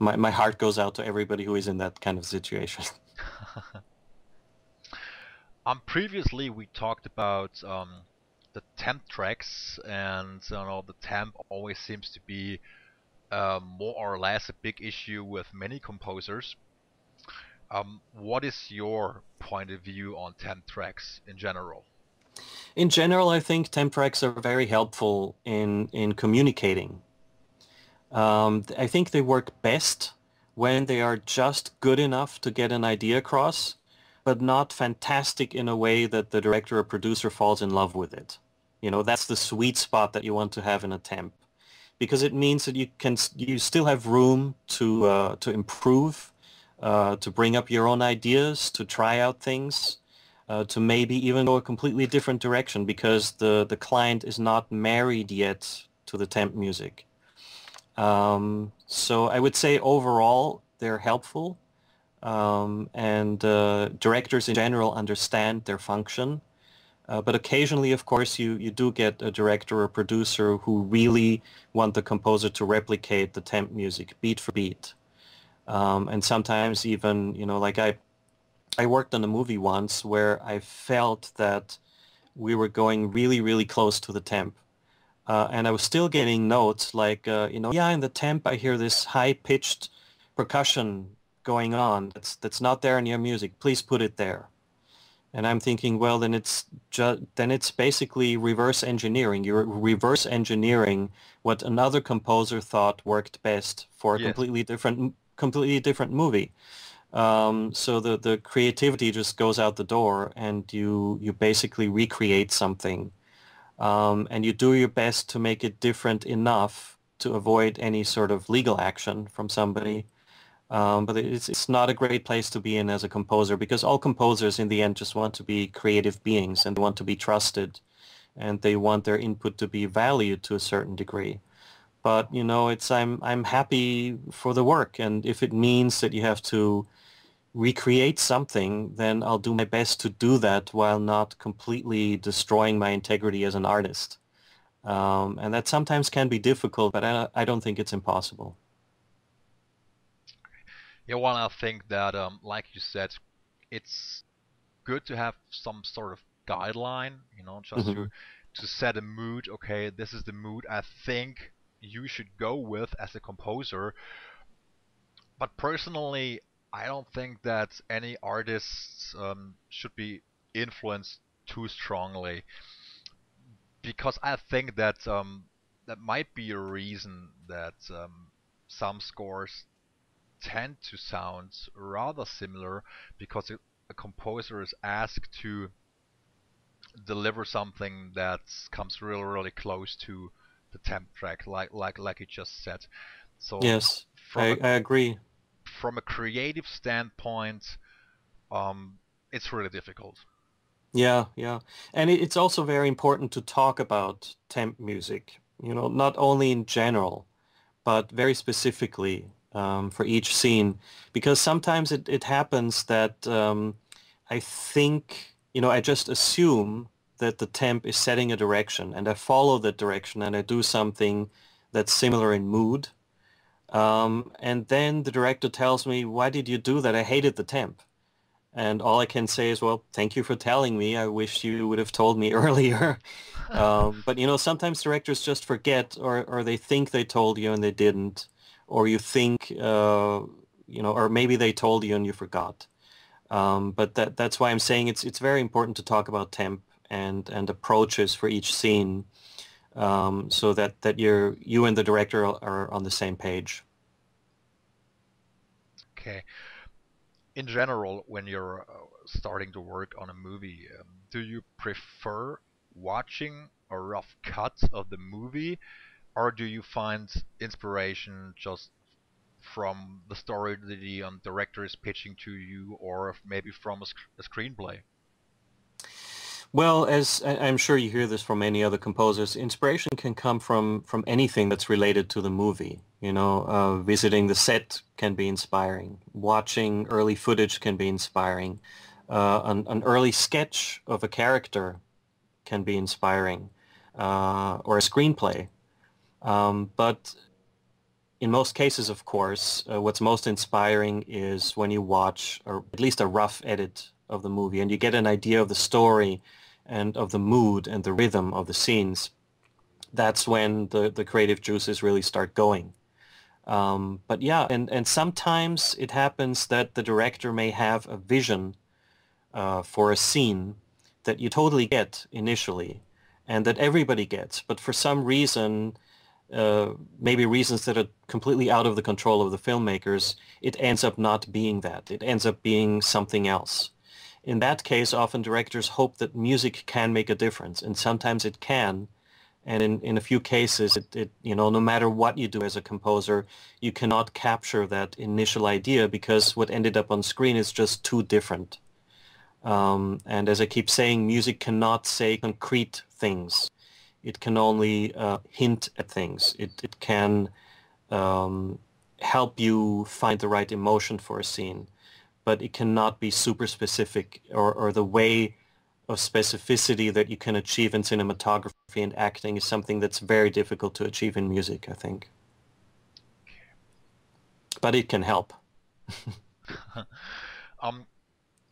my, my heart goes out to everybody who is in that kind of situation. um, previously we talked about um, the temp tracks, and you know the temp always seems to be uh, more or less a big issue with many composers. Um, what is your point of view on temp tracks in general? In general, I think temp tracks are very helpful in in communicating. Um, I think they work best when they are just good enough to get an idea across, but not fantastic in a way that the director or producer falls in love with it. You know, that's the sweet spot that you want to have in a temp because it means that you can you still have room to uh, to improve, uh, to bring up your own ideas, to try out things, uh, to maybe even go a completely different direction because the the client is not married yet to the temp music. Um, so I would say overall they're helpful um, and uh, directors in general understand their function. Uh, but occasionally, of course, you, you do get a director or producer who really want the composer to replicate the temp music beat for beat. Um, and sometimes even, you know, like I, I worked on a movie once where I felt that we were going really, really close to the temp. Uh, and I was still getting notes like, uh, you know, yeah, in the temp I hear this high-pitched percussion going on. That's that's not there in your music. Please put it there. And I'm thinking, well, then it's ju- then it's basically reverse engineering. You're reverse engineering what another composer thought worked best for a yes. completely different completely different movie. Um, so the the creativity just goes out the door, and you you basically recreate something um, and you do your best to make it different enough to avoid any sort of legal action from somebody. Um, but it's, it's not a great place to be in as a composer because all composers in the end just want to be creative beings and want to be trusted and they want their input to be valued to a certain degree. But you know, it's I'm I'm happy for the work, and if it means that you have to recreate something, then I'll do my best to do that while not completely destroying my integrity as an artist. Um, and that sometimes can be difficult, but I, I don't think it's impossible. Yeah, well, I think that, um, like you said, it's good to have some sort of guideline, you know, just mm-hmm. to to set a mood. Okay, this is the mood I think you should go with as a composer. But personally, I don't think that any artists um, should be influenced too strongly. Because I think that um, that might be a reason that um, some scores tend to sound rather similar because a, a composer is asked to deliver something that comes really really close to the temp track like like like you just said. So yes I, a, I agree from a creative standpoint um, it's really difficult. Yeah yeah. And it's also very important to talk about temp music you know not only in general but very specifically um, for each scene. Because sometimes it, it happens that um, I think you know, I just assume that the temp is setting a direction and I follow that direction and I do something that's similar in mood. Um, and then the director tells me, why did you do that? I hated the temp. And all I can say is, well, thank you for telling me. I wish you would have told me earlier. um, but, you know, sometimes directors just forget or, or they think they told you and they didn't. Or you think, uh, you know, or maybe they told you and you forgot. Um, but that, that's why I'm saying it's it's very important to talk about temp and and approaches for each scene, um, so that that you're you and the director are on the same page. Okay. In general, when you're uh, starting to work on a movie, um, do you prefer watching a rough cut of the movie, or do you find inspiration just from the story that the um, director is pitching to you, or maybe from a, sc- a screenplay? Well, as I'm sure you hear this from many other composers, inspiration can come from from anything that's related to the movie. You know, uh, visiting the set can be inspiring. Watching early footage can be inspiring. Uh, an, an, early sketch of a character can be inspiring, uh, or a screenplay. Um, but in most cases, of course, uh, what's most inspiring is when you watch, or at least a rough edit of the movie, and you get an idea of the story and of the mood and the rhythm of the scenes. That's when the, the creative juices really start going. Um, but yeah, and, and sometimes it happens that the director may have a vision uh, for a scene that you totally get initially and that everybody gets, but for some reason uh, maybe reasons that are completely out of the control of the filmmakers, it ends up not being that. It ends up being something else. In that case, often directors hope that music can make a difference, and sometimes it can. And in, in a few cases, it, it, you know, no matter what you do as a composer, you cannot capture that initial idea because what ended up on screen is just too different. Um, and as I keep saying, music cannot say concrete things it can only uh, hint at things. It, it can um, help you find the right emotion for a scene, but it cannot be super specific or, or the way of specificity that you can achieve in cinematography and acting is something that's very difficult to achieve in music, I think. But it can help. um,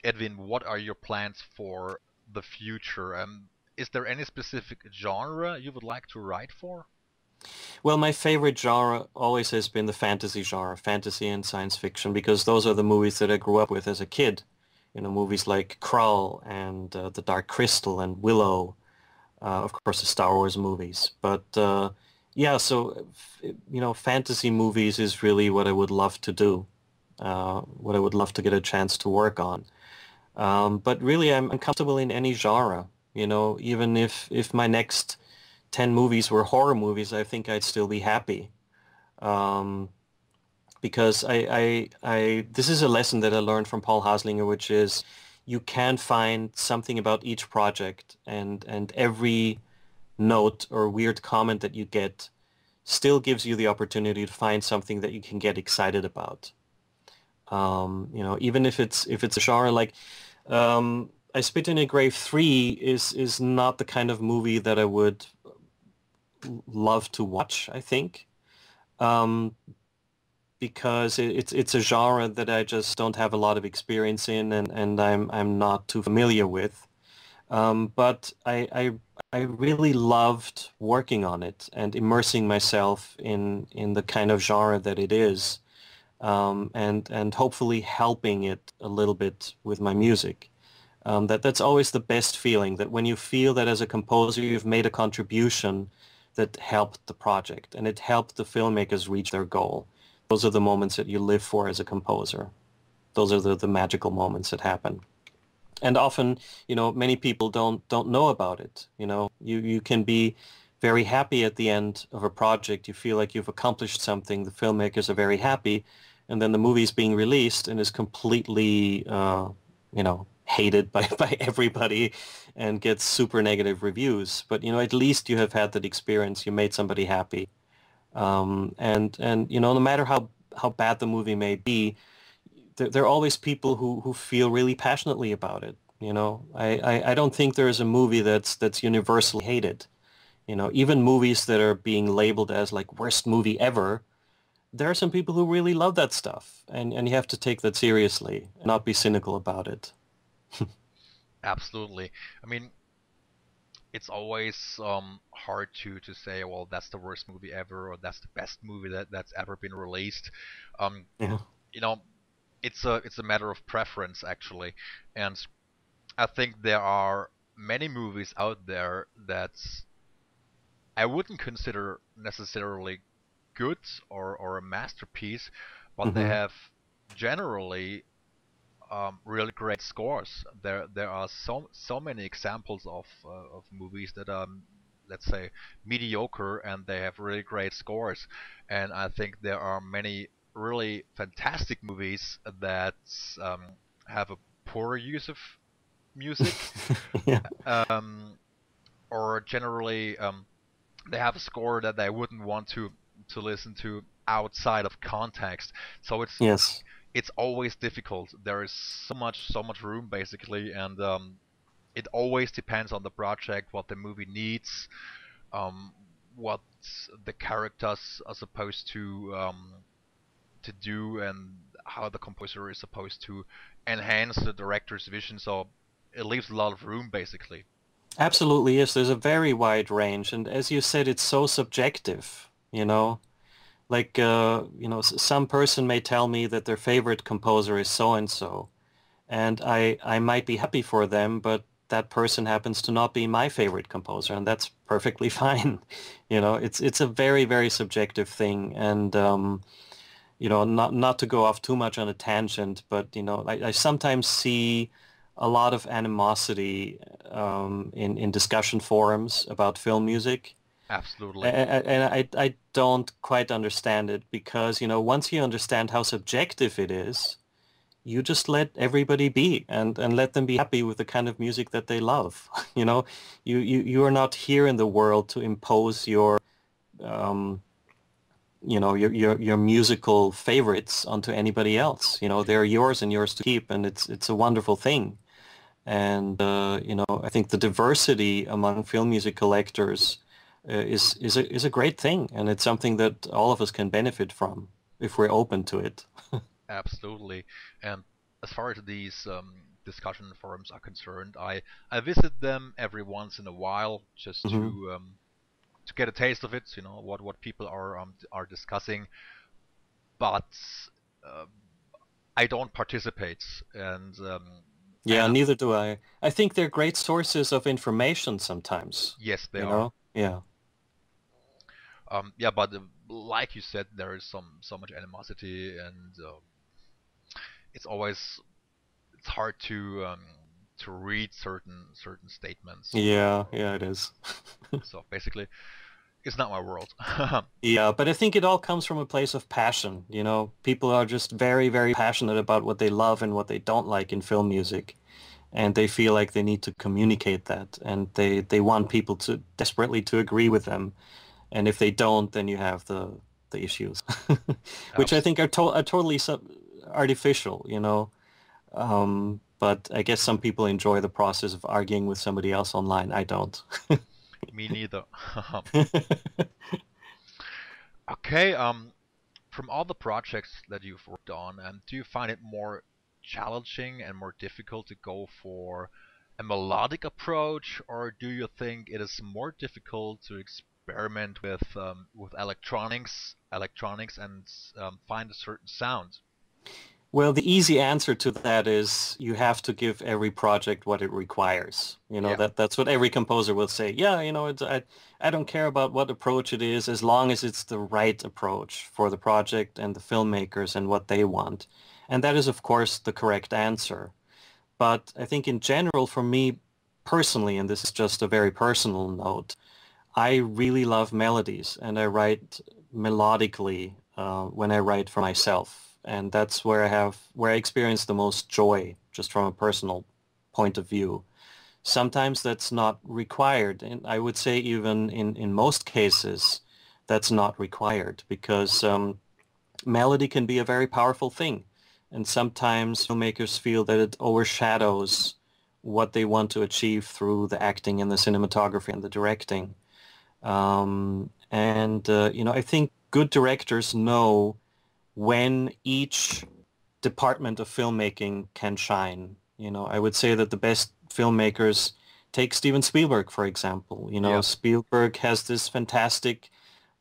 Edwin, what are your plans for the future? Um, is there any specific genre you would like to write for? Well, my favorite genre always has been the fantasy genre, fantasy and science fiction, because those are the movies that I grew up with as a kid. You know, movies like Krull and uh, The Dark Crystal and Willow, uh, of course, the Star Wars movies. But uh, yeah, so you know, fantasy movies is really what I would love to do, uh, what I would love to get a chance to work on. Um, but really, I'm, I'm comfortable in any genre. You know, even if if my next ten movies were horror movies, I think I'd still be happy. Um, because I, I, I, this is a lesson that I learned from Paul Haslinger, which is you can find something about each project and, and every note or weird comment that you get still gives you the opportunity to find something that you can get excited about. Um, you know, even if it's if it's a genre like um, I Spit on Your Grave three is is not the kind of movie that I would love to watch. I think um, because it, it's it's a genre that I just don't have a lot of experience in, and, and I'm I'm not too familiar with. Um, but I, I I really loved working on it and immersing myself in in the kind of genre that it is, um, and and hopefully helping it a little bit with my music. Um, that that's always the best feeling. That when you feel that as a composer you've made a contribution that helped the project and it helped the filmmakers reach their goal. Those are the moments that you live for as a composer. Those are the, the magical moments that happen. And often, you know, many people don't don't know about it. You know, you, you can be very happy at the end of a project. You feel like you've accomplished something. The filmmakers are very happy. And then the movie is being released and is completely, uh, you know, hated by, by everybody and gets super negative reviews. But you know, at least you have had that experience. You made somebody happy, um, and and you know, no matter how how bad the movie may be, there, there are always people who who feel really passionately about it. You know, I, I, I don't think there is a movie that's that's universally hated. You know, even movies that are being labeled as like worst movie ever, there are some people who really love that stuff, and and you have to take that seriously and not be cynical about it. Absolutely. I mean, it's always um, hard to, to say, well, that's the worst movie ever, or that's the best movie that, that's ever been released. Um, yeah. You know, it's a it's a matter of preference actually, and I think there are many movies out there that I wouldn't consider necessarily good or, or a masterpiece, but mm-hmm. they have generally um, really great scores. There there are so so many examples of uh, of movies that are let's say mediocre and they have really great scores. And I think there are many really fantastic movies that um, have a poor use of music. yeah. um, or generally um, they have a score that they wouldn't want to to listen to outside of context. So it's yes it's always difficult. There is so much so much room basically, and um, it always depends on the project, what the movie needs, um, what the characters are supposed to um, to do, and how the composer is supposed to enhance the director's vision. So it leaves a lot of room basically. Absolutely, yes. There's a very wide range, and as you said, it's so subjective. You know, like uh, you know some person may tell me that their favorite composer is so and so and i i might be happy for them but that person happens to not be my favorite composer and that's perfectly fine. You know it's it's a very very subjective thing and um, you know not not to go off too much on a tangent but you know i, I sometimes see a lot of animosity um, in in discussion forums about film music Absolutely. And, and I, I don't quite understand it because, you know, once you understand how subjective it is, you just let everybody be and, and let them be happy with the kind of music that they love. you know, you, you, you are not here in the world to impose your, um, you know, your, your, your musical favorites onto anybody else. You know, they're yours and yours to keep and it's, it's a wonderful thing. And, uh, you know, I think the diversity among film music collectors is is a is a great thing, and it's something that all of us can benefit from if we're open to it. Absolutely, and as far as these um, discussion forums are concerned, I I visit them every once in a while just mm-hmm. to um, to get a taste of it. You know what what people are um, are discussing, but uh, I don't participate, and um, yeah, neither do I. I think they're great sources of information sometimes. Yes, they are. Know? Yeah. Um, yeah, but uh, like you said, there is some so much animosity, and um, it's always it's hard to um, to read certain certain statements. Yeah, yeah, it is. so basically, it's not my world. yeah, but I think it all comes from a place of passion. You know, people are just very, very passionate about what they love and what they don't like in film music, and they feel like they need to communicate that, and they they want people to desperately to agree with them, and if they don't, then you have the the issues, which I think are, to- are totally sub- artificial. You know. Um, but I guess some people enjoy the process of arguing with somebody else online. I don't. Me neither. okay, um, from all the projects that you've worked on, um, do you find it more challenging and more difficult to go for a melodic approach, or do you think it is more difficult to experiment with um, with electronics, electronics, and um, find a certain sound? Well, the easy answer to that is you have to give every project what it requires. You know, yeah. that that's what every composer will say. Yeah, you know, I, I don't care about what approach it is as long as it's the right approach for the project and the filmmakers and what they want. And that is, of course, the correct answer. But I think in general, for me personally, and this is just a very personal note, I really love melodies and I write melodically uh, when I write for myself and that's where I have where I experience the most joy, just from a personal point of view. Sometimes that's not required, and I would say even in in most cases, that's not required because um, melody can be a very powerful thing, and sometimes filmmakers feel that it overshadows what they want to achieve through the acting and the cinematography and the directing. Um, and uh, you know, I think good directors know when each department of filmmaking can shine. You know, I would say that the best filmmakers take Steven Spielberg, for example. You know, yeah. Spielberg has this fantastic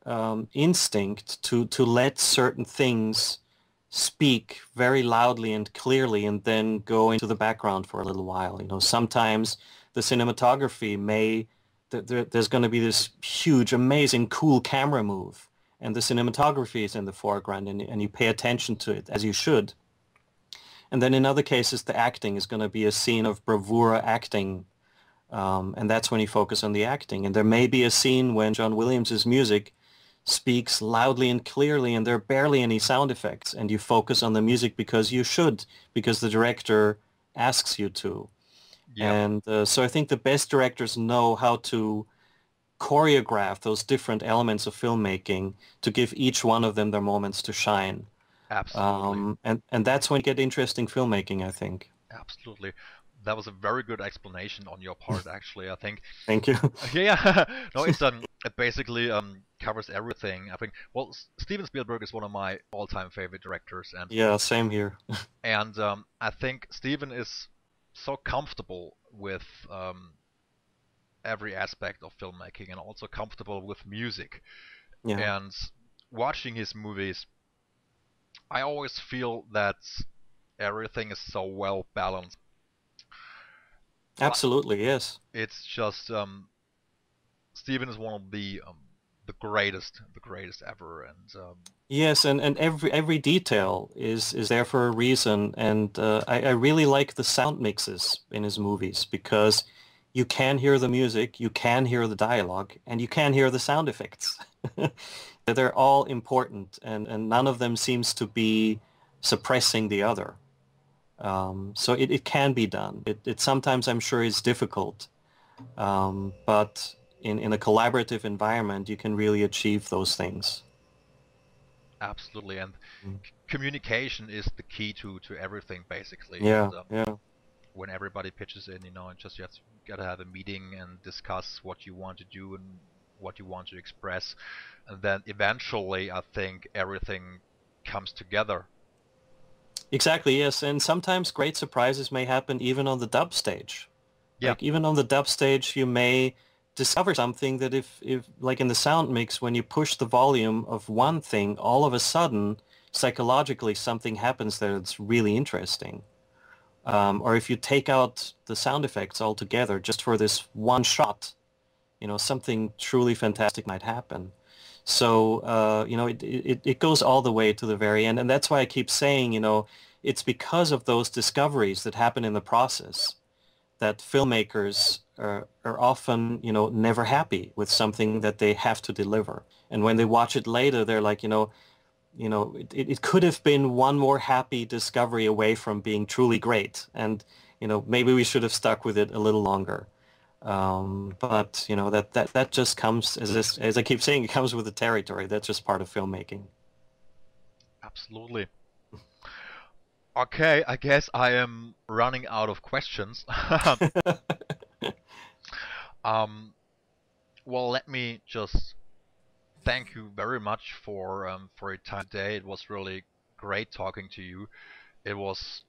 um, instinct to, to let certain things speak very loudly and clearly and then go into the background for a little while. You know, sometimes the cinematography may, th- there's going to be this huge, amazing, cool camera move and the cinematography is in the foreground and, and you pay attention to it as you should. And then in other cases, the acting is going to be a scene of bravura acting. Um, and that's when you focus on the acting. And there may be a scene when John Williams' music speaks loudly and clearly and there are barely any sound effects. And you focus on the music because you should, because the director asks you to. Yeah. And uh, so I think the best directors know how to choreograph those different elements of filmmaking to give each one of them their moments to shine. Absolutely. Um, and, and that's when you get interesting filmmaking, I think. Absolutely. That was a very good explanation on your part, actually. I think. Thank you. yeah, no, it's um, it basically um covers everything. I think. Well, Steven Spielberg is one of my all-time favorite directors, and yeah, same here. and um, I think Steven is so comfortable with um every aspect of filmmaking and also comfortable with music. Yeah. And watching his movies, I always feel that everything is so well balanced. Absolutely, yes. It's just um, Steven is one of the um, the greatest, the greatest ever, and um, yes, and, and every every detail is is there for a reason, and uh, I, I really like the sound mixes in his movies because you can hear the music, you can hear the dialogue, and you can hear the sound effects. They're all important, and, and none of them seems to be suppressing the other. Um, so it, it can be done. It, it sometimes, I'm sure, is difficult, um, but in, in a collaborative environment, you can really achieve those things. Absolutely, and mm. communication is the key to, to everything, basically. Yeah, and, um, yeah when everybody pitches in, you know, and just you have to, gotta have a meeting and discuss what you want to do and what you want to express, and then eventually, I think everything comes together. Exactly, yes, and sometimes great surprises may happen even on the dub stage. Yeah. Like even on the dub stage, you may discover something that if, if like in the sound mix, when you push the volume of one thing, all of a sudden, psychologically, something happens that's really interesting. Um, or if you take out the sound effects altogether just for this one shot, you know, something truly fantastic might happen. So, uh, you know, it, it, it goes all the way to the very end. And that's why I keep saying, you know, it's because of those discoveries that happen in the process that filmmakers are, are often, you know, never happy with something that they have to deliver. And when they watch it later, they're like, you know, you know, it, it could have been one more happy discovery away from being truly great. And, you know, maybe we should have stuck with it a little longer. Um, but, you know, that, that, that just comes, as, this, as I keep saying, it comes with the territory. That's just part of filmmaking. Absolutely. Okay, I guess I am running out of questions. um, well, let me just thank you very much for um, for your time today. It was really great talking to you. It was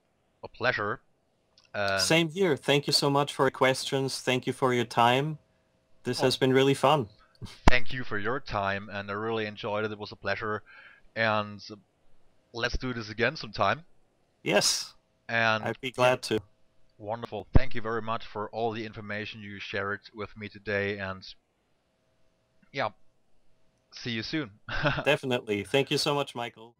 a pleasure. Same here. Thank you so much for your questions. Thank you for your time. This oh. has been really fun. Thank you for your time, and I really enjoyed it. It was a pleasure. And let's do this again sometime. Yes. And I'd be glad to. Wonderful. Thank you very much for all the information you shared with me today. And yeah, see you soon. Definitely. Thank you so much, Michael.